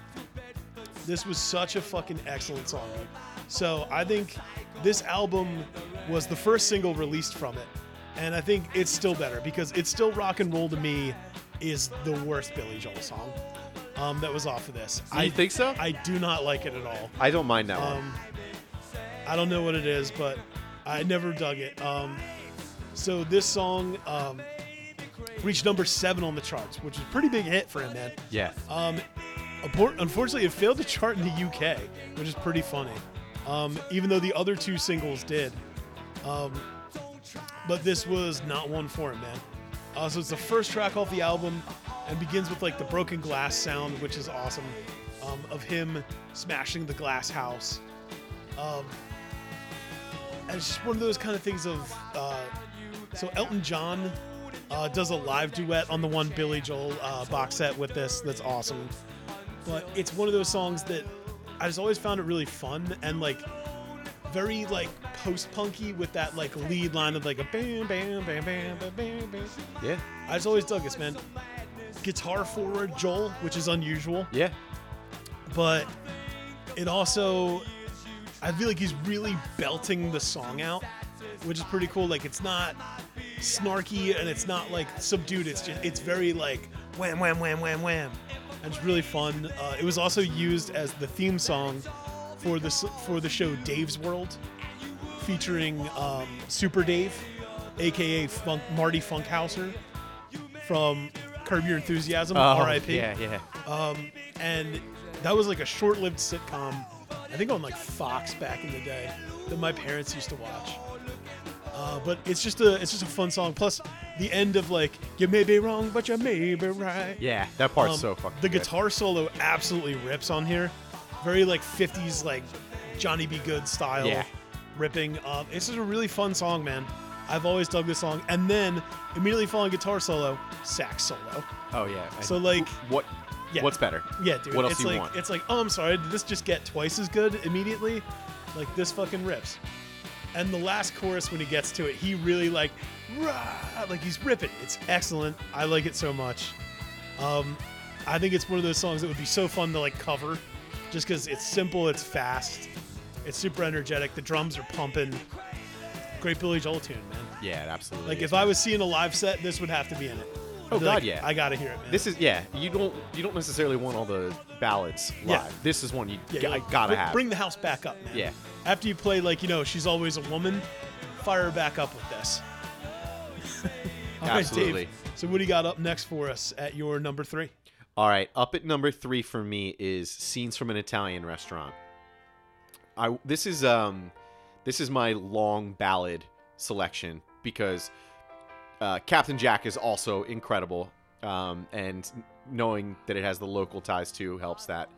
this was such a fucking excellent song. dude. So I think this album was the first single released from it, and I think it's still better because it's still rock and roll to me is the worst Billy Joel song um, that was off of this. I I think so. I do not like it at all. I don't mind that one. Um, I don't know what it is, but I never dug it. Um, so this song um, reached number seven on the charts, which is a pretty big hit for him, man. Yeah. Um, unfortunately, it failed to chart in the UK, which is pretty funny. Um, even though the other two singles did. Um, but this was not one for him, man. Uh, so it's the first track off the album and begins with like the broken glass sound, which is awesome, um, of him smashing the glass house. Um, and it's just one of those kind of things of. Uh, so Elton John uh, does a live duet on the one Billy Joel uh, box set with this. That's awesome. But it's one of those songs that I just always found it really fun and like very like post punky with that like lead line of like a bam bam bam bam bam bam bam. Yeah. I just always dug this man. Guitar forward Joel, which is unusual Yeah. but it also I feel like he's really belting the song out, which is pretty cool. Like it's not snarky and it's not like subdued. It's just it's very like wham wham wham wham wham, it's really fun. Uh, it was also used as the theme song for the for the show Dave's World, featuring um, Super Dave, aka Funk Marty Funkhouser from Curb Your Enthusiasm, R.I.P. Oh, Yeah, yeah. Um, and that was like a short-lived sitcom, I think on like Fox back in the day that my parents used to watch. Uh, but it's just a it's just a fun song. Plus the end of like you may be wrong, but you may be right. Yeah, that part's Um, so fucking The good. guitar solo absolutely rips on here. Very like 50s like Johnny B. Goode style Yeah. ripping. Um, it's just a really fun song, man. I've always dug this song. And then immediately following guitar solo, sax solo. Oh yeah. So like what? yeah. What's better? yeah, dude. What else it's do you like want? it's like, oh, I'm sorry, did this just get twice as good immediately? Like this fucking rips. And the last chorus when he gets to it, he really like, rah, like he's ripping. It's excellent. I like it so much. Um, I think it's one of those songs that would be so fun to like cover, just because it's simple, it's fast, it's super energetic. The drums are pumping. Great Billy Joel tune, man. Yeah, it absolutely. Like if. I was seeing a live set, this would have to be in it. Oh, God, like, yeah. I gotta hear it, man. This is yeah. You don't you don't necessarily want all the ballads live. Yeah. This is one you Yeah, g- gotta Bring- have. Bring the house back up, man. Yeah. After you play, like, you know, she's always a woman, fire her back up with this. <laughs> All right, Absolutely. Dave. So, what do you got up next for us at your number three? All right, up at number three for me is scenes from an Italian restaurant. I this is um this is my long ballad selection because uh, Captain Jack is also incredible, um, and knowing that it has the local ties too helps that.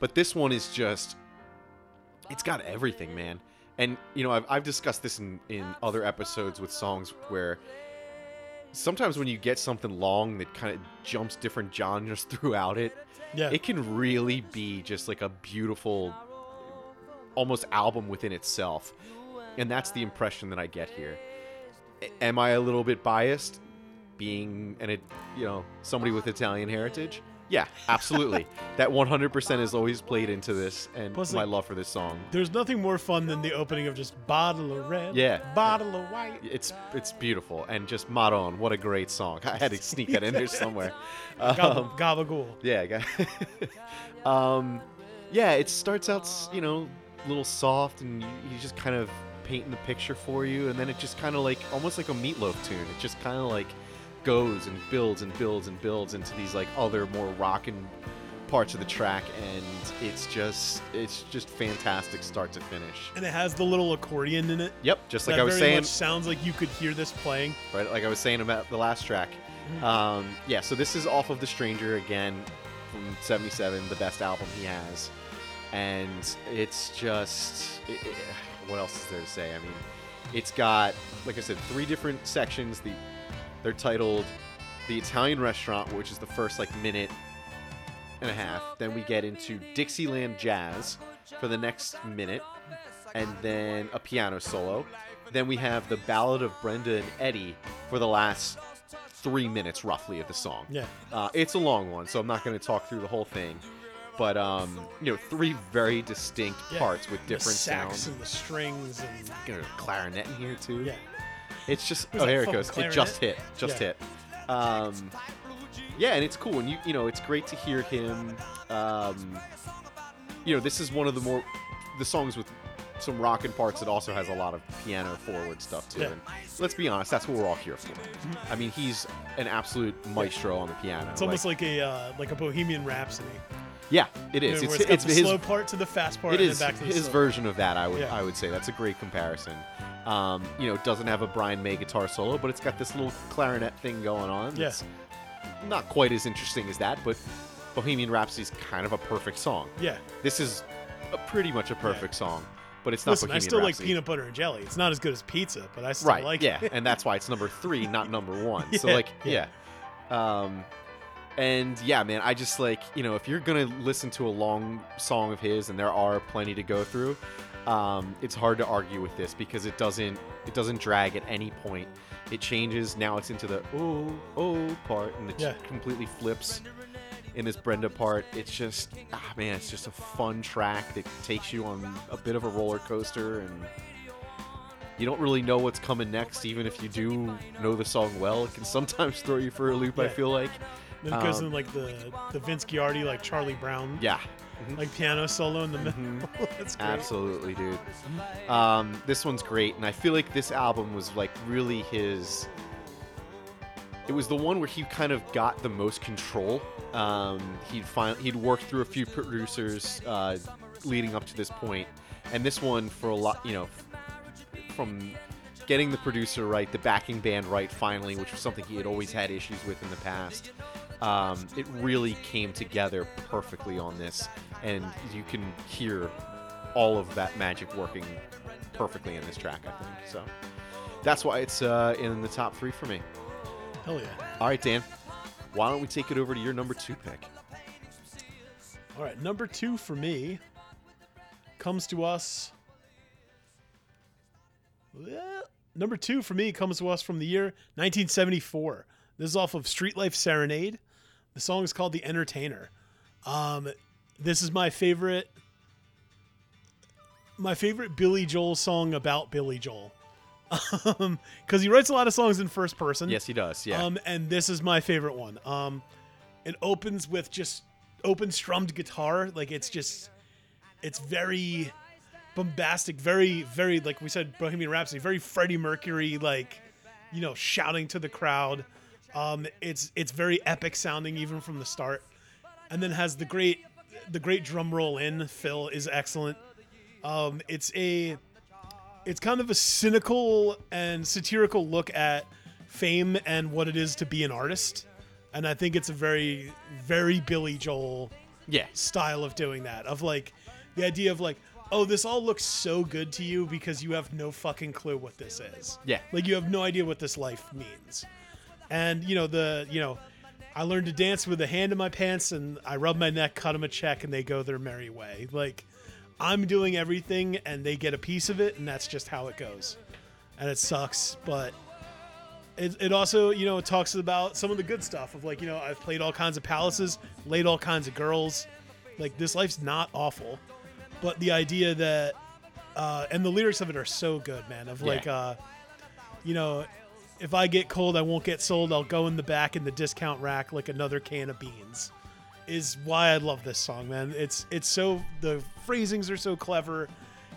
But this one is just it's got everything, man. And you know I've I've discussed this in in other episodes with songs where sometimes when you get something long that kind of jumps different genres <laughs> throughout it, Yeah. it can really be just like a beautiful, almost album within itself. And that's the impression that I get here. Am I a little bit biased, being an it- you know somebody with Italian heritage? Yeah, absolutely. <laughs> that 100% is always played into this, and Plus, my like- love for this song. There's nothing more fun than the opening of just bottle of red, Yeah. bottle of white. It's it's beautiful and just Maron, what a great song. I had to sneak that in there somewhere. <laughs> Um, gabagool. Yeah, <laughs> um, yeah, it starts out, you know, little soft, and you just kind of painting the picture for you, and then it just kind of like almost like a Meat Loaf tune. It just kind of like goes and builds and builds and builds into these like other more rockin' parts of the track, and it's just it's just fantastic start to finish. And it has the little accordion in it. Yep, just like I was very saying, much sounds like you could hear this playing. right? Like I was saying about the last track. Um, yeah, so this is off of The Stranger again from '77, the best album he has, and it's just i i what else is there to say? I mean, it's got like I said, three different sections. The they're titled the Italian Restaurant, which is the first like minute and a half. Then we get into Dixieland Jazz for the next minute, and then a piano solo. Then we have the Ballad of Brenda and Eddie for the last three minutes, roughly, of the song. Yeah. Uh, it's a long one, so I'm not going to talk through the whole thing. But um, you know, three very distinct Yeah. parts with The different sax sounds. and the strings and You know, clarinet in here too. yeah. It's just Was oh here it goes. It just hit. Just Yeah. hit. Um, yeah, and it's cool, and you you know it's great to hear him. Um, you know, this is one of the more the songs with some rockin' parts that also has a lot of piano forward stuff too. Yeah. And let's be honest, that's what we're all here for. I mean, he's an absolute maestro on the piano. It's almost like, a uh, like a Bohemian Rhapsody. Yeah, it is. it's it's it's the his slow part to the fast part, It is and then back to the his version of that. I would Yeah. I would say that's a great comparison. Um, you know, it doesn't have a Brian May guitar solo, but it's got this little clarinet thing going on. Yeah. Not quite as interesting as that, but Bohemian Rhapsody is kind of a perfect song. Yeah. This is a, pretty much a perfect song, but it's not Listen, I Bohemian still like Rhapsody. peanut butter and jelly. It's not as good as pizza, but I still right? like yeah, it. Yeah, and that's why it's number <laughs> three, not number one. so like, yeah. yeah. Um, and yeah, man, I just like you know if you're gonna listen to a long song of his, and there are plenty to go through, um, it's hard to argue with this because it doesn't it doesn't drag at any point. It changes now. It's into the oh oh part, and it Yeah. completely flips. in this Brenda part. It's just, ah, man, it's just a fun track that takes you on a bit of a roller coaster, and you don't really know what's coming next, even if you do know the song well. It can sometimes throw you for a loop. I feel like, Then it goes Um, in like the the Vince Guaraldi like Charlie Brown yeah, like piano solo in the middle. Mhm. <laughs> That's great. Absolutely, dude. Um, this one's great, and I feel like this album was like really his. It was the one where he kind of got the most control. Um, he'd find he'd worked through a few producers uh, leading up to this point, and this one for a lot, you know, from getting the producer right, the backing band right, finally, which was something he had always had issues with in the past. Um, it really came together perfectly on this, and you can hear all of that magic working perfectly in this track. I think so. That's why it's uh, in the top three for me. Hell yeah. All right, Dan. Why don't we take it over to your number two pick? All right, number two for me comes to us. Well, number two for me comes to us from the year 1974. This is off of Street Life Serenade. The song is called "The Entertainer." Um, this is my favorite. My favorite Billy Joel song about Billy Joel, <laughs> because he writes a lot of songs in first person. Yes, he does. Yeah. Um, and this is my favorite one. Um, it opens with just open strummed guitar. Like it's just, it's very bombastic, very, very like we said, Bohemian Rhapsody, very Freddie Mercury, like you know, shouting to the crowd. Um, it's it's very epic sounding even from the start, and then has the great the great drum roll in. Phil is excellent. Um, it's a it's kind of a cynical and satirical look at fame and what it is to be an artist. And I think it's a very, very Billy Joel yeah. style of doing that. Of like the idea of like, oh, this all looks so good to you because you have no fucking clue what this is. Yeah. Like you have no idea what this life means. And you know, the you know, I learned to dance with a hand in my pants and I rub my neck, cut them a check, and they go their merry way. Like I'm doing everything and they get a piece of it, and that's just how it goes. And it sucks, but it, it also, you know, it talks about some of the good stuff of like, you know, I've played all kinds of palaces, laid all kinds of girls. Like this life's not awful, but the idea that, uh, and the lyrics of it are so good, man. Of like, Yeah. uh, you know, if I get cold, I won't get sold. I'll go in the back in the discount rack like another can of beans. Is why I love this song, man. It's it's so the phrasings are so clever,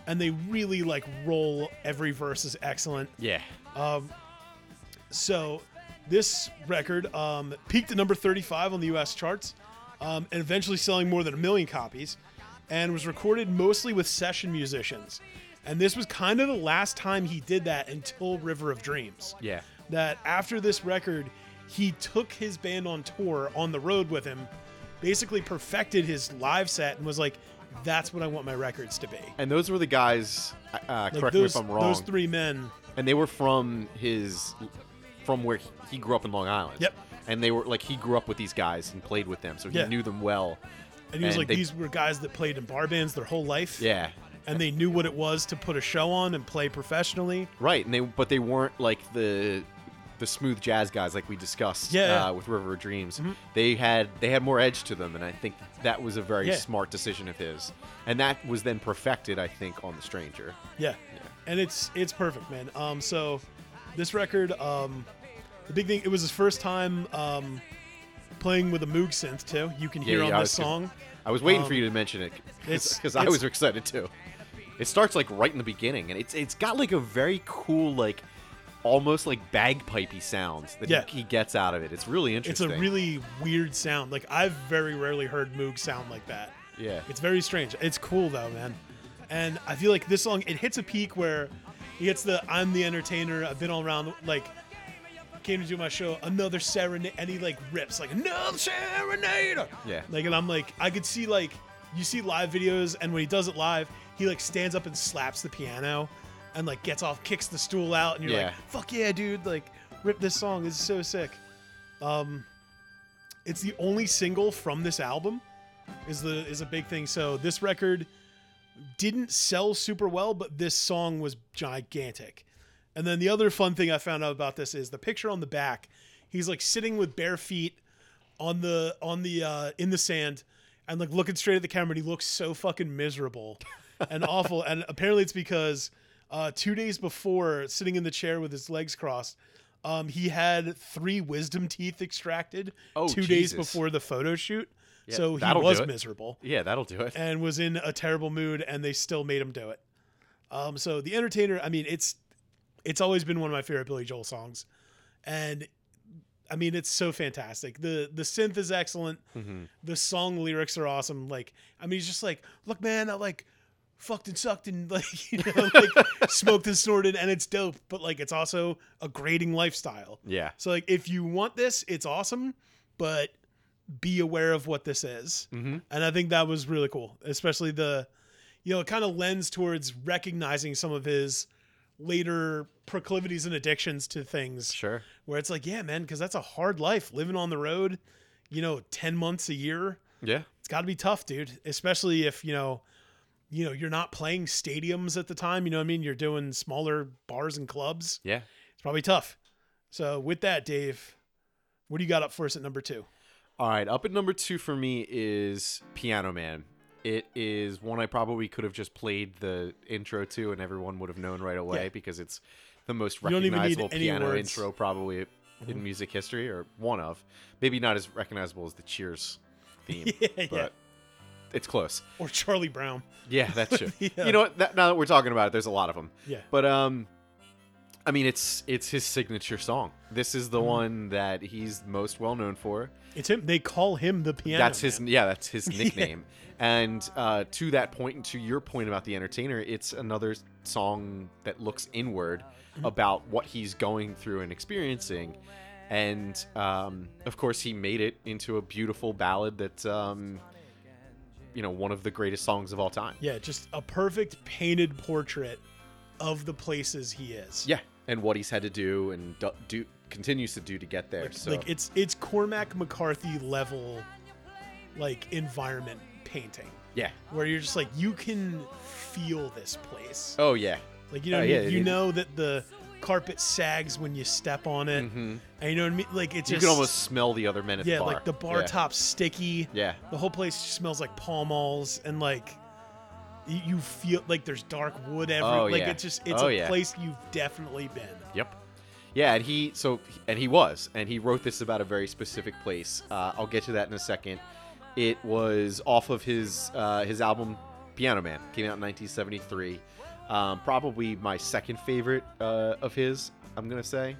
and they really like roll. Every verse is excellent. Yeah. Um. So this record um, peaked at number 35 on the U.S. charts, um, and eventually selling more than a million copies, and was recorded mostly with session musicians. And this was kind of the last time he did that until River of Dreams. Yeah. That after this record, he took his band on tour on the road with him, basically perfected his live set, and was like, "That's what I want my records to be." And those were the guys. Uh, Like correct those, me if I'm wrong. those three men. and they were from his, from where he grew up in Long Island. Yep. And they were like he grew up with these guys and played with them, so he Yeah. knew them well. And he was And like, they- these were guys that played in bar bands their whole life. Yeah. and they knew what it was to put a show on and play professionally. Right, and they but they weren't like the the smooth jazz guys like we discussed Yeah, yeah. Uh, with River of Dreams. Mhm. They had they had more edge to them, and I think that was a very Yeah. smart decision of his. And that was then perfected, I think, on the Stranger. Yeah. And it's it's perfect, man. Um so this record um the big thing it was his first time um playing with a Moog synth too. You can hear Yeah, yeah, I on this gonna- song. I was waiting for Um, you to mention it because I was excited too. It starts like right in the beginning, and it's it's got like a very cool like almost like bagpipey sounds that Yeah. he, he gets out of it. It's really interesting. It's a really weird sound. Like I've very rarely heard Moog sound like that. yeah. It's very strange. It's cool though, man. And I feel like this song it hits a peak where he gets the I'm the entertainer. I've been all around like came to do my show another serenade and he like rips like another serenade. Yeah. Like and I'm like I could see like you see live videos and when he does it live, he like stands up and slaps the piano and like gets off, kicks the stool out, and you're Yeah. like, fuck yeah, dude, like rip this song. This is so sick. Um it's the only single from this album is the is a big thing. So this record didn't sell super well, but this song was gigantic. And then the other fun thing I found out about this is the picture on the back. He's like sitting with bare feet on the on the uh in the sand and like looking straight at the camera and he looks so fucking miserable and <laughs> awful and apparently it's because uh 2 days before sitting in the chair with his legs crossed um he had three wisdom teeth extracted Oh, 2 days before the photo shoot Yeah, so he was miserable Yeah, that'll do it. and was in a terrible mood and they still made him do it. Um, so the entertainer, I mean, it's it's always been one of my favorite Billy Joel songs. And I mean, it's so fantastic. The the synth is excellent. Mhm. The song lyrics are awesome. Like, I mean, he's just like, look, man, I like fucked and sucked and <laughs> like you know, like smoked and snorted, and it's dope. But like, it's also a grading lifestyle. Yeah. So like, if you want this, it's awesome, but be aware of what this is Mm-hmm. and I think that was really cool, especially the, you know, it kind of lends towards recognizing some of his later proclivities and addictions to things, Sure. where it's like, yeah, man, because that's a hard life living on the road, you know, ten months a year. Yeah. It's got to be tough, dude. Especially if you know, you know, you're not playing stadiums at the time. You know what I mean? You're doing smaller bars and clubs. Yeah. It's probably tough. So with that, Dave, what do you got up for us at number two? All right, up at number two for me is Piano Man. It is one I probably could have just played the intro to, and everyone would have known right away Yeah. because it's the most You don't even need recognizable piano intro probably mm-hmm. in music history, or one of. Maybe not as recognizable as the Cheers theme, <laughs> Yeah, yeah. It's close. Or Charlie Brown? Yeah, that's true. <laughs> Yeah. You know what? That, now that we're talking about it, there's a lot of them. Yeah. But um, I mean, it's it's his signature song. This is the Mm-hmm. one that he's most well known for. It's him. They call him the piano. that's his Man. yeah that's his <laughs> nickname and uh, to that point and to your point about the entertainer it's another song that looks inward Mm-hmm. about what he's going through and experiencing and um, of course he made it into a beautiful ballad that um, you know one of the greatest songs of all time. Yeah, just a perfect painted portrait of the places he is. yeah and what he's had to do and do, do continues to do to get there Like, so. like it's it's Cormac McCarthy level like environment painting. Yeah. Where you're just like you can feel this place. oh yeah. Like you know Oh, yeah, it you know that the carpet sags when you step on it. Mhm. And you know what I mean? Like it's you just can almost smell the other men at Yeah, the bar like the bar yeah. top's sticky. yeah The whole place smells like Pall Malls and like you feel like there's dark wood everywhere. Oh, like yeah. it's just it's Oh, a yeah. place you've definitely been. Yep. Yeah, and he so and he was, and he wrote this about a very specific place. Uh, I'll get to that in a second. It was off of his uh, his album Piano Man, came out in 1973. Um, probably my second favorite uh, of his. I'm gonna say.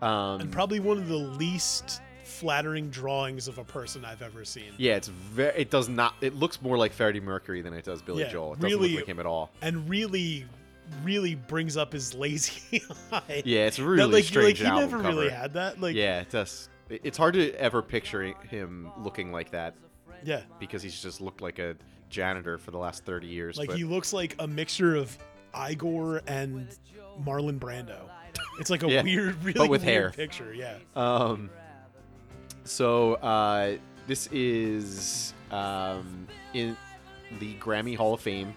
Um, and probably one of the least flattering drawings of a person I've ever seen. yeah, it's very. It does not. It looks more like Freddie Mercury than it does Billy Yeah, Joel. It doesn't really- look like him at all. And really, really brings up his lazy <laughs> eye. Yeah, it's a That, really like, strange like he never cover. really had that. Like yeah, it does. It's hard to ever picture him looking like that yeah. because he's just looked like a janitor for the last 30 years. Like but he looks like a mixture of Igor and Marlon Brando. It's like a Yeah, weird, really but with weird hair. picture. Yeah. Um, so uh, this is um, in the Grammy Hall of Fame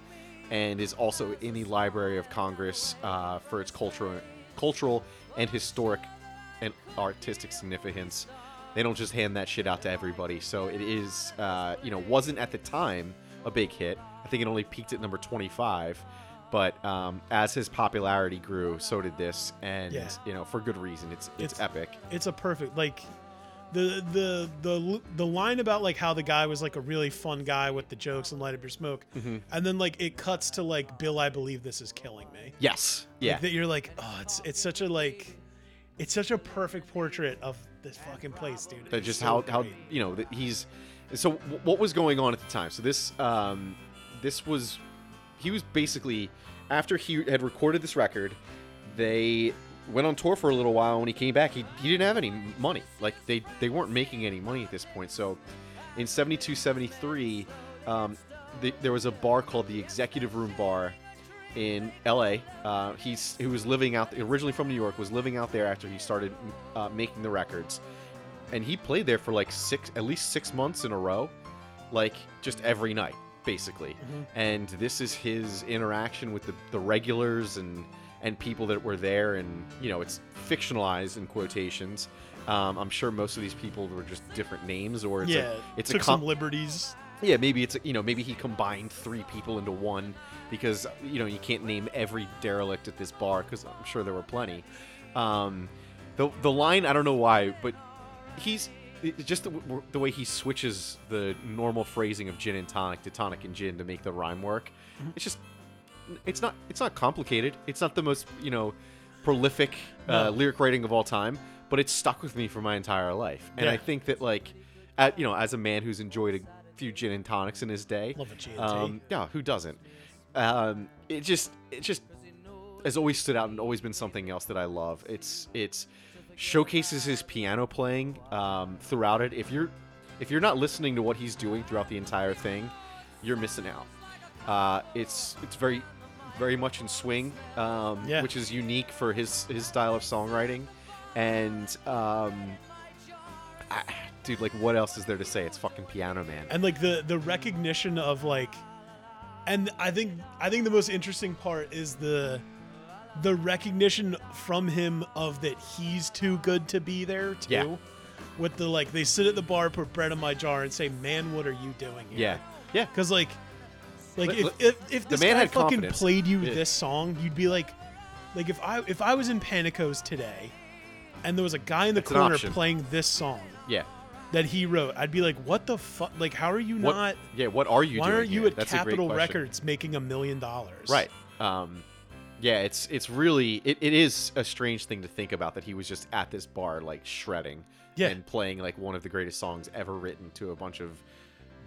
and is also in the Library of Congress uh, for its cultural, cultural and historic and artistic significance. They don't just hand that shit out to everybody. So it is, uh, you know, wasn't at the time a big hit. I think it only peaked at number 25. But um, as his popularity grew, so did this, and Yeah. you know, for good reason. It's it's, It's- epic. it's a perfect like the the the the line about like how the guy was like a really fun guy with the jokes and light up your smoke Mm-hmm. and then like it cuts to like bill i believe this is killing me Yes. Like, Yeah. that you're like oh it's it's such a like it's such a perfect portrait of this fucking place dude That just so how how you know that he's so w- what was going on at the time. So this um this was he was basically after he had recorded this record, they went on tour for a little while. When he came back, he, he didn't have any money. Like they they weren't making any money at this point. So in 72 73 um, the, there was a bar called the Executive Room Bar in L.A. Uh, he's he was living out originally from New York, was living out there after he started uh, making the records, and he played there for like six at least six months in a row, like just every night basically. Mhm. And this is his interaction with the, the regulars and and people that were there, and you know it's fictionalized in quotations. Um, I'm sure most of these people were just different names, or it's yeah, a, it's took a com- some liberties. yeah, maybe it's a, you know maybe he combined three people into one because you know you can't name every derelict at this bar because I'm sure there were plenty. Um, the the line I don't know why, but he's it- just the, the way he switches the normal phrasing of gin and tonic to tonic and gin to make the rhyme work. It's just it's not it's not complicated. It's not the most you know prolific uh, No. lyric writing of all time, but it's stuck with me for my entire life. And I think that like, at, you know, as a man who's enjoyed a few gin and tonics in his day, Love a um, yeah, who doesn't? Um, it just it just has always stood out and always been something else that I love. It's it's showcases his piano playing um, throughout it. If you're if you're not listening to what he's doing throughout the entire thing, you're missing out. Uh, it's it's very very much in swing, um, Yeah. which is unique for his his style of songwriting. And um, I, dude, like, what else is there to say? It's fucking Piano Man. and like the the recognition of like and i think i think the most interesting part is the the recognition from him of that he's too good to be there too Yeah. with the like they sit at the bar put bread in my jar and say man what are you doing here yeah, yeah. because like like Li- if, if, if the this man guy had fucking confidence. played you Yeah. this song you'd be like like if i if i was in panicos today and there was a guy in the an corner playing this song Yeah. that he wrote i'd be like what the fuck like how are you What, not yeah, what are you doing? why doing aren't you here? at That's Capitol. Records making a million dollars? Right. Um, yeah, it's it's really it, it is a strange thing to think about that he was just at this bar like shredding Yeah. and playing like one of the greatest songs ever written to a bunch of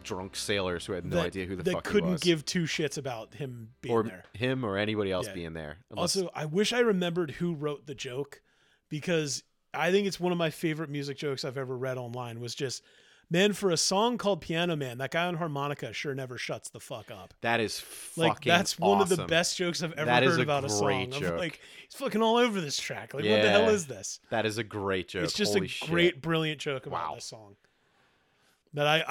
drunk sailors who had no that, idea who the that fuck he couldn't was. give two shits about him being or there. him or anybody else Yeah. being there. unless- Also, I wish I remembered who wrote the joke because I think it's one of my favorite music jokes I've ever read online. Was just, man, for a song called Piano Man, that guy on harmonica sure never shuts the fuck up. that is fucking Like that's one of the best jokes I've ever That heard a about a song. great I'm joke. like, he's fucking all over this track. Like, what the hell is this? That is a great joke. It's just Holy a shit. great, brilliant joke about Wow. this song that I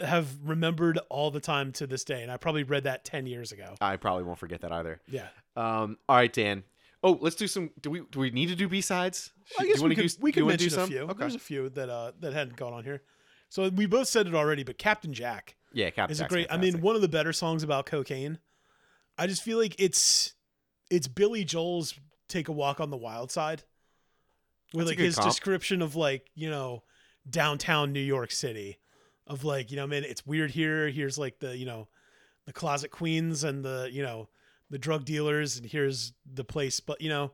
I have remembered all the time to this day, and I probably read that ten years ago. I probably won't forget that either. Yeah, Um, all right, Dan. Oh, let's do some. Do we do we need to do B sides? I guess we could, we could do mention a some? few. Okay. There's a few that uh that hadn't gone on here. So we both said it already, but Captain Jack yeah, Captain is a great. I mean, one of the better songs about cocaine. I just feel like it's it's Billy Joel's "Take a Walk on the Wild Side," with That's like his comp. description of like you know downtown New York City, of like you know man, it's weird here. Here's like the you know the closet queens and the you know the drug dealers, and here's the place. But you know,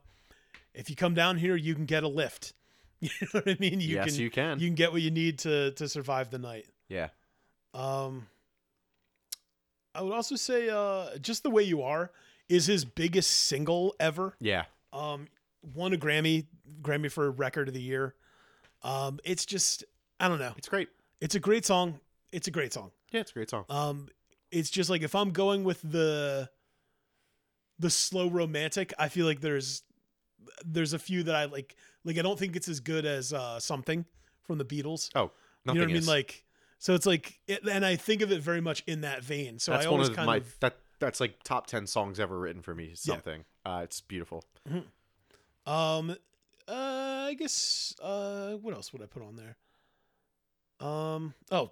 if you come down here, you can get a lift. <laughs> You know what I mean? You yes, can you can. you can get what you need to to survive the night. yeah, Um, I would also say, uh, just the way you are is his biggest single ever. yeah. Um, won a Grammy, Grammy for record of the year. Um, it's just, I don't know. It's great. It's a great song. It's a great song. Yeah, it's a great song. Um, it's just like if I'm going with the the slow romantic, I feel like there's there's a few that I like. Like I don't think it's as good as uh, something from the Beatles. Oh, you know what I mean? is. Like, so it's like, it, and I think of it very much in that vein. So that's I always of kind my of, that that's like top ten songs ever written for me. Yeah. Something. Uh, it's beautiful. um, uh, I guess, uh, what else would I put on there? Um, oh,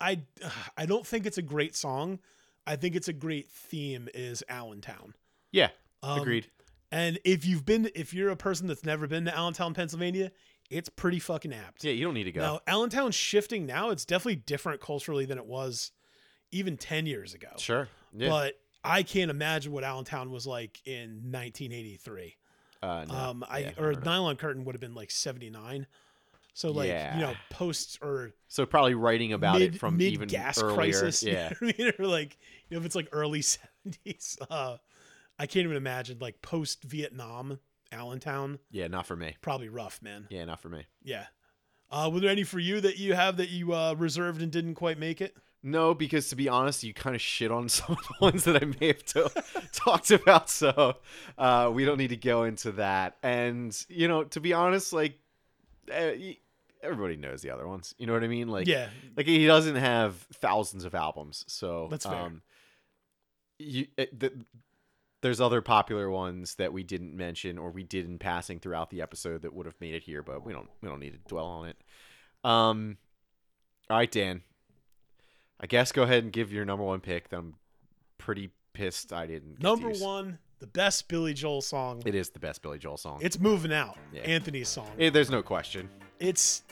I, <sighs> I don't think it's a great song. I think it's a great theme. Is Allentown. Yeah, Um, agreed. And if you've been, if you're a person that's never been to Allentown, Pennsylvania, it's pretty fucking apt. Yeah, you don't need to go. Now, Allentown's shifting now. It's definitely different culturally than it was even 10 years ago. Sure. Yeah. But I can't imagine what Allentown was like in 1983. uh, no. Um, I Yeah, or. Nylon Curtain would have been like 79. So like Yeah. you know posts or so probably writing about mid it from mid even gas earlier. crisis. <laughs> you know Yeah. I mean? or like you know if it's like early <laughs> 70s. Uh, I can't even imagine like post Vietnam Allentown. Yeah, not for me. Probably rough, man. Yeah, not for me. Yeah. Uh, were there any for you that you have that you uh, reserved and didn't quite make it? No, because to be honest, you kind of shit on <laughs> some of the ones that I may have to- <laughs> talked about, so uh, we don't need to go into that. And you know, to be honest, like uh, everybody knows the other ones. You know what I mean? Like, yeah, like he doesn't have thousands of albums, so That's fair. Um, you, it, the, there's other popular ones that we didn't mention or we did in passing throughout the episode that would have made it here, but we don't we don't need to dwell on it. Um, all right, Dan. I guess go ahead and give your number one pick. That I'm pretty pissed I didn't. get to Number one, the best Billy Joel song. It is the best Billy Joel song. It's moving out. Yeah. Anthony's song. Eh, there's no question. it's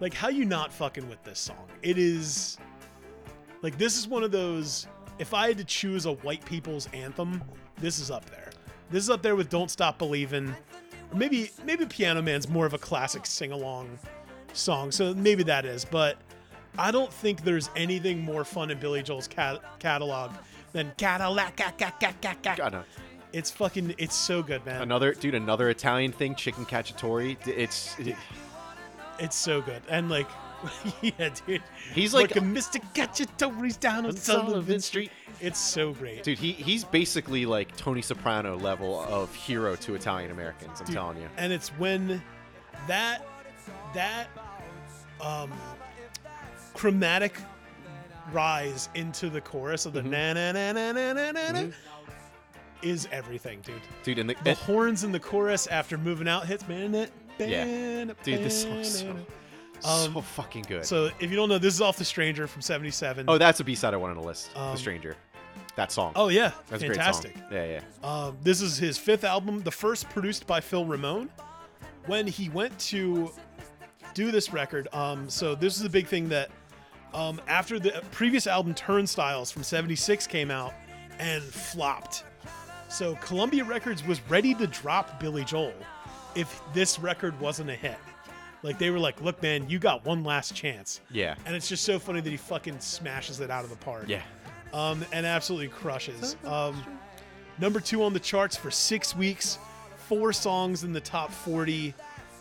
like how you not fucking with this song. It is like this is one of those. If I had to choose a white people's anthem, this is up there. This is up there with "Don't Stop Believing." Or maybe maybe Piano Man's more of a classic sing along song, so maybe that is. But I don't think there's anything more fun in Billy Joel's cat- catalog than Cadillac. God, no. It's fucking. It's so good, man. Another dude, another Italian thing, chicken cacciatore. It's it- It's so good. And like, <laughs> yeah, dude. He's like, like a mystic Don't toes down on Sullivan, Street. It's so great, dude. He he's basically like Tony Soprano level of hero to Italian Americans. I'm dude, telling you. And it's when that that um chromatic rise into the chorus of the mm-hmm. na na na na na na na. Mm-hmm. Is everything, dude. Dude, and the, the horns in the chorus after moving out hits, man. That, yeah. Dude, this song's so um, so fucking good. So if you don't know, this is off the Stranger from '77. oh, that's a B side I want on the list. Um, the Stranger, that song. oh yeah, that's fantastic. a great song. Yeah, yeah. Uh, this is his fifth album, the first produced by Phil Ramone. When he went to do this record, um, so this is a big thing that um, after the previous album Turnstiles from '76 came out and flopped, so Columbia Records was ready to drop Billy Joel if this record wasn't a hit. Like they were like, "Look, man, you got one last chance." Yeah. And it's just so funny that he fucking smashes it out of the park Yeah. um, and absolutely crushes. Um, number two on the charts for six weeks, four songs in the top 40,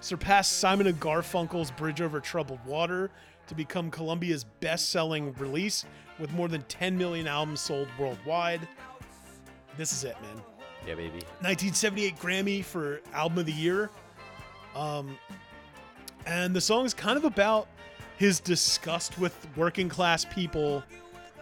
surpassed Simon and Garfunkel's Bridge Over Troubled Water to become Columbia's best selling release with more than 10 million albums sold worldwide. This is it, man. Yeah, baby. 1978 Grammy for Album of the Year. Um, and the song's kind of about his disgust with working class people,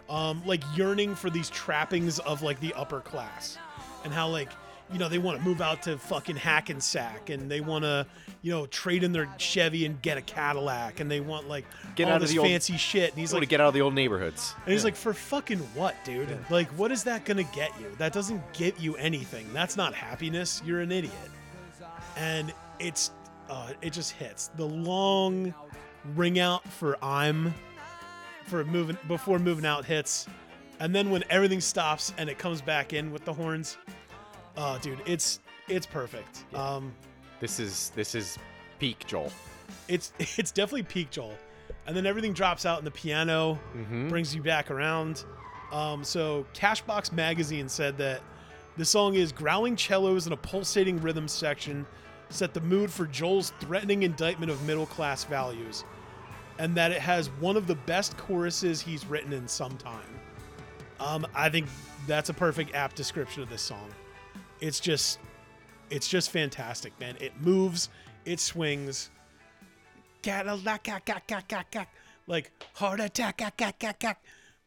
um, like yearning for these trappings of like the upper class, and how like you know they want to move out to fucking Hackensack and they want to you know trade in their Chevy and get a Cadillac and they want like Get all out of this the old- fancy shit. And he's like, to get out of the old neighborhoods. and he's like, for fucking what, dude? Like, what is that gonna get you? That doesn't get you anything. That's not happiness. You're an idiot. And it's, uh, it just hits the long ring out for I'm, for moving before moving out hits, and then when everything stops and it comes back in with the horns, oh, dude, it's it's perfect. Um, This is this is peak Joel. it's <laughs> it's definitely peak Joel, and then everything drops out, and the piano Mm-hmm. brings you back around. Um, so Cashbox Magazine said that the song is growling cellos and a pulsating rhythm section set the mood for Joel's threatening indictment of middle class values, and that it has one of the best choruses he's written in some time. Um, I think that's a perfect apt description of this song. It's just, it's just fantastic, man. It moves, it swings. Like heart attack,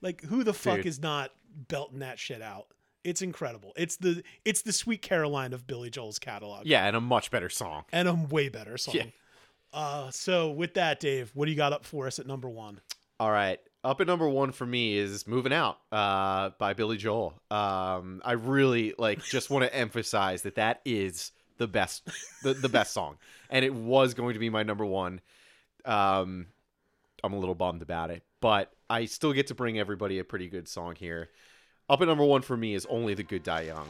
like who the fuck Dude. is not belting that shit out? It's incredible. It's the it's the Sweet Caroline of Billy Joel's catalog, Yeah, and a much better song. and a way better song. Yeah. Uh, so with that, Dave, what do you got up for us at number one? All right. Up at number one for me is "Moving Out" uh, by Billy Joel. Um, I really like just want to <laughs> emphasize that that is the best, the, the best song, and it was going to be my number one. Um, I'm a little bummed about it, but I still get to bring everybody a pretty good song here. Up at number one for me is "Only the Good Die Young."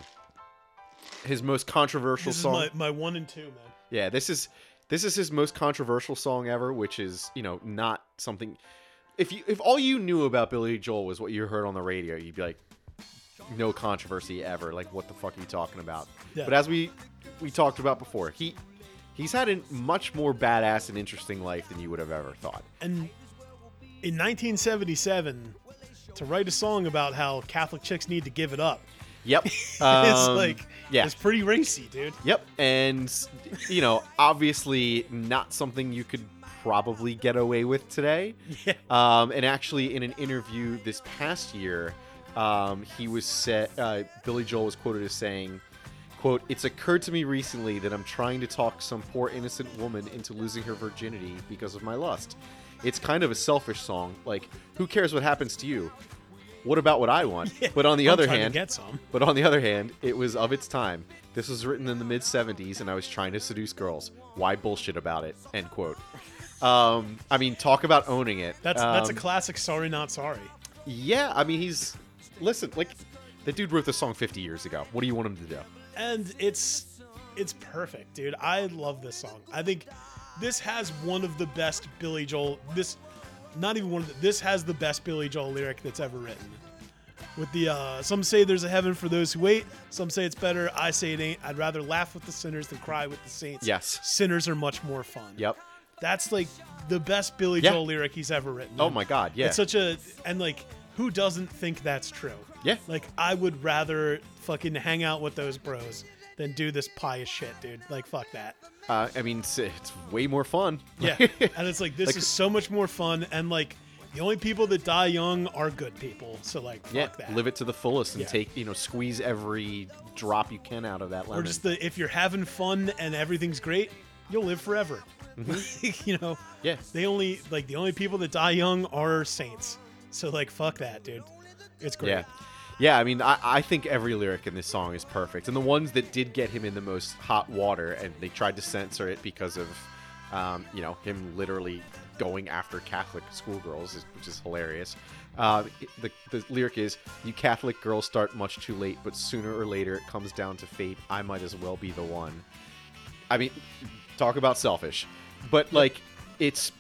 His most controversial This is song. my, my one and two, man. Yeah, this is this is his most controversial song ever, which is you know not something. If you if all you knew about Billy Joel was what you heard on the radio, you'd be like, no controversy ever. Like, what the fuck are you talking about? Yeah. But as we we talked about before, he he's had a much more badass and interesting life than you would have ever thought. And in 1977, to write a song about how Catholic chicks need to give it up, Yep, <laughs> it's Um, like yeah. it's pretty racy, dude. Yep, and you know, obviously not something you could probably get away with today. <laughs> Yeah. Um, and actually, in an interview this past year, um, he was set. Uh, Billy Joel was quoted as saying, "quote It's occurred to me recently that I'm trying to talk some poor innocent woman into losing her virginity because of my lust. It's kind of a selfish song. Like, who cares what happens to you? What about what I want? <laughs> but on the I'm other hand, but on the other hand, it was of its time. This was written in the mid 70s, and I was trying to seduce girls. Why bullshit about it? End quote. Um, I mean, talk about owning it. That's that's a Um, classic. Sorry, not sorry. yeah. I mean, he's listen. Like, the dude wrote the song 50 years ago. What do you want him to do? and it's it's perfect, dude. I love this song. I think this has one of the best Billy Joel. This not even one of the, this has the best Billy Joel lyric that's ever written. With the uh, some say there's a heaven for those who wait. Some say it's better. I say it ain't. I'd rather laugh with the sinners than cry with the saints. Yes. sinners are much more fun. Yep. That's like the best Billy Yeah. Joel lyric he's ever written. Oh my God. Yeah. It's such a and like who doesn't think that's true? Yeah. Like I would rather fucking hang out with those bros than do this pious shit, dude. Like fuck that. uh, I mean, it's, it's way more fun. Yeah. <laughs> and it's like this Like- is so much more fun and like the only people that die young are good people. So like fuck yeah. that. Live it to the fullest and Yeah. take you know squeeze every drop you can out of that lemon. or just the if you're having fun and everything's great, you'll live forever. <laughs> you know, Mm-hmm. yeah. they only like the only people that die young are saints. So like fuck that, dude. It's great. Yeah. Yeah, I mean, I, I think every lyric in this song is perfect. And the ones that did get him in the most hot water, and they tried to censor it because of, um, you know, him literally going after Catholic schoolgirls, which is hilarious. Uh, the, the lyric is, You Catholic girls start much too late, but sooner or later it comes down to fate. I might as well be the one. I mean, talk about selfish. But, like, it's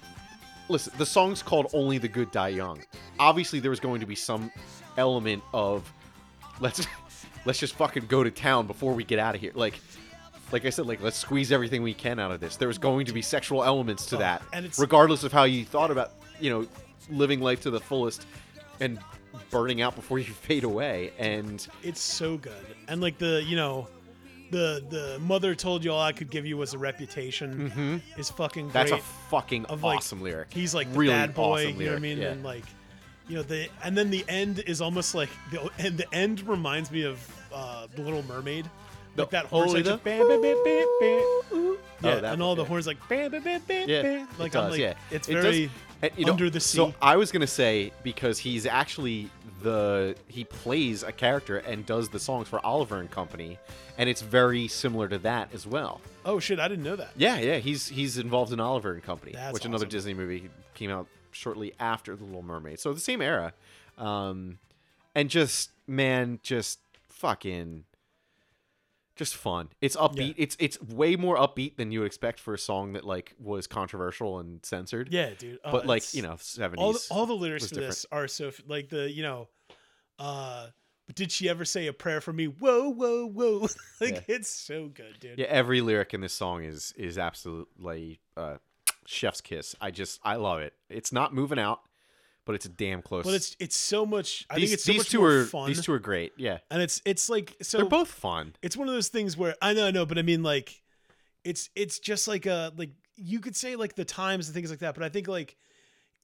listen, the song's called "Only the Good Die Young." Obviously, there was going to be some element of let's <laughs> let's just fucking go to town before we get out of here. Like, like I said, like let's squeeze everything we can out of this. There was going to be sexual elements to Oh, that, and it's- regardless of how you thought about you know living life to the fullest and burning out before you <laughs> fade away. And it's so good and like the you know the the mother told you all i could give you was a reputation is fucking great Mm-hmm. that's a fucking of like awesome lyric. he's like the really bad boy awesome you know what i mean yeah. and like you know the and then the end is almost like the and the end reminds me of uh the little mermaid The- like that horn only section bam, bam, bam, bam, bam. yeah Oh, that and all one, the yeah. horns like bam bam bam bam Yeah, bam. like it does. i'm like yeah, it's It does- very and, you know, under the sea. So I was gonna say because he's actually the he plays a character and does the songs for Oliver and Company, and it's very similar to that as well. oh shit i didn't know that Yeah, yeah, he's he's involved in Oliver and Company, That's which another. Disney movie came out shortly after The Little Mermaid, so the same era, um, and just man, just fucking. Just fun. It's upbeat. It's it's way more upbeat than you would expect for a song that like was controversial and censored. yeah dude Oh, but like you know, seventies. all the, all the lyrics for this are so like the you know uh but did she ever say a prayer for me whoa whoa whoa <laughs> like Yeah. it's so good dude Yeah, every lyric in this song is is absolutely uh, chef's kiss. I just I love it. It's not moving out, but it's damn close. but it's it's so much i these, think it's so these much two are fun these two are great. Yeah, and it's it's like so they're both fun. it's one of those things where i know i know but i mean like it's it's just like a like you could say like the times and things like that but i think like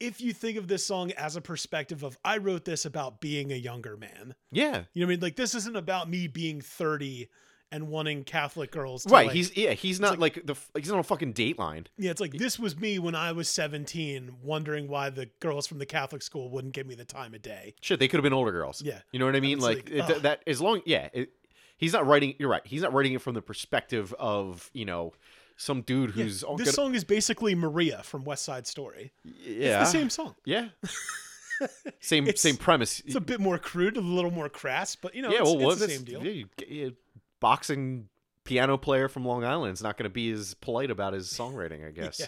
if you think of this song as a perspective of i wrote this about being a younger man Yeah, you know what i mean like this isn't about me being 30 and wanting catholic girls to right. like- he's yeah. He's not like, the he's not a fucking Dateline. Yeah, it's like this was me when I was 17, wondering why the girls from the Catholic school wouldn't give me the time of day. Shit, they could have been older girls. Yeah. you know what I mean. Like, like, it, that as long yeah. It, he's not writing. You're right. He's not writing it from the perspective of you know some dude Yeah, who's this gonna- song is basically Maria from West Side Story. yeah It's the same song. yeah. <laughs> same It's- same premise. It's a bit more crude, a little more crass, but you know, yeah, it's, well, it's what the same deal. yeah, you yeah, boxing piano player from Long Island is not going to be as polite about his songwriting, I <laughs> guess.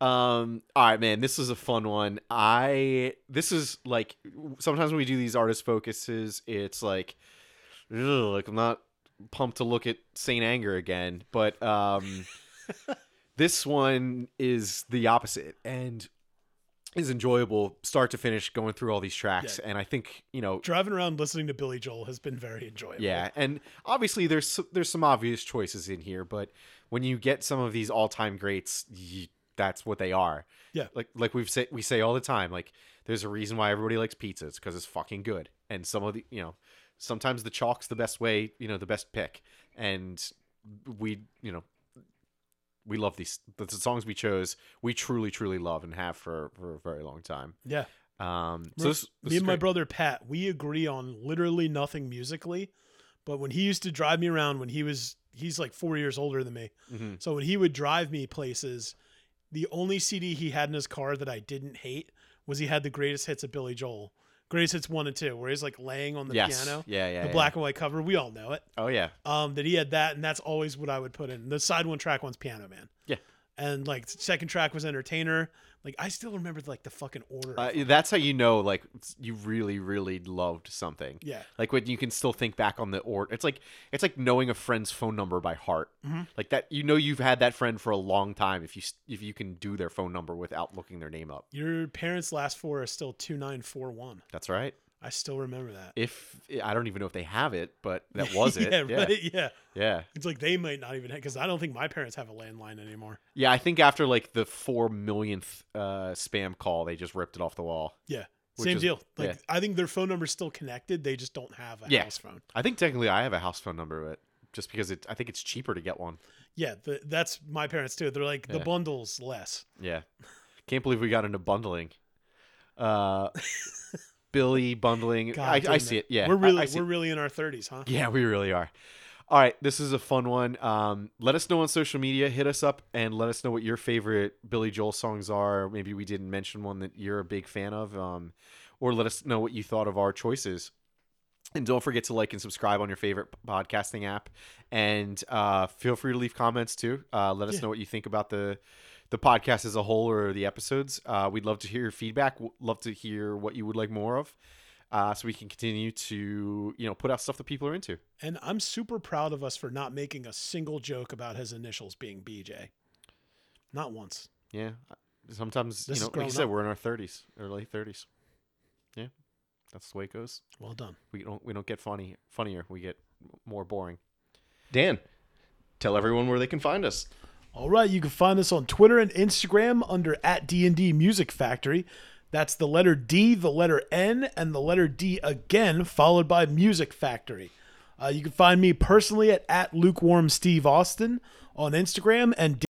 Um. All right, man. This is a fun one. I. This is like sometimes when we do these artist focuses, it's like, ugh, like I'm not pumped to look at Saint Anger again, but um, <laughs> this one is the opposite and is enjoyable start to finish going through all these tracks, and I think you know Driving around listening to Billy Joel has been very enjoyable. yeah, and obviously there's there's some obvious choices in here, but when you get some of these all time greats, you, that's what they are. Yeah. like like we've say we say all the time, like There's a reason why everybody likes pizza. It's because it's fucking good. And some of the, you know, sometimes the chalk's the best way, you know, the best pick. And we, you know, we love these the songs we chose. We truly, truly love and have for for a very long time. Yeah. Um, so Me- this, this me and my brother Pat, we agree on literally nothing musically, but when he used to drive me around when he was he's like 4 years older than me. Mhm. So when he would drive me places, the only CD he had in his car that I didn't hate was he had the greatest hits of Billy Joel. Greatest hits 1 and 2 where he's like laying on the yes. piano. Yeah, yeah. The yeah. black and white cover, we all know it. Oh yeah. Um, that he had that, and that's always what I would put in. The side one track one's Piano Man. Yeah. And like second track was Entertainer. Like I still remember like the fucking order. Uh, that's how you know, like, you really, really loved something. yeah. Like when you can still think back on the order. It's like it's like knowing a friend's phone number by heart. Mhm. Like that, you know, you've had that friend for a long time. If you if you can do their phone number without looking their name up, Your parents' last four are still two nine four one. that's right. I still remember that. If I don't even know if they have it, but <laughs> that was it. yeah, yeah, right. Yeah. yeah. It's like they might not even because I don't think my parents have a landline anymore. Yeah, I think after like the four millionth uh, spam call, they just ripped it off the wall. Yeah. Same is- deal. Like yeah. I think their phone number's still connected. They just don't have a Yeah. house phone. I think technically I have a house phone number, but just because it, I think it's cheaper to get one. Yeah, the, that's my parents too. They're like the bundles less. Yeah. Can't believe we got into bundling. Uh <laughs> Billy bundling. I, I see it. Yeah. we're really I see we're really in our thirties, huh? Yeah, we really are. All right, this is a fun one. Um, let us know on social media. Hit us up and let us know what your favorite Billy Joel songs are. Maybe we didn't mention one that you're a big fan of, um, or let us know what you thought of our choices. And don't forget to like and subscribe on your favorite podcasting app. And uh, feel free to leave comments too. Uh, let us Yeah. know what you think about the the podcast as a whole or the episodes. Uh, we'd love to hear your feedback. W- Love to hear what you would like more of, uh, so we can continue to you know put out stuff that people are into. And I'm super proud of us for not making a single joke about his initials being BJ. Not once. Yeah. Sometimes, This you know, like you said, up. we're in our thirties early thirties. Yeah. That's the way it goes. Well done. We don't we don't get funny funnier. We get more boring. Dan, tell everyone where they can find us. All right, you can find us on Twitter and Instagram under at D&D Music Factory. That's the letter D, the letter N, and the letter D again, followed by Music Factory. Uh, you can find me personally at, at lukewarm Steve Austin on Instagram and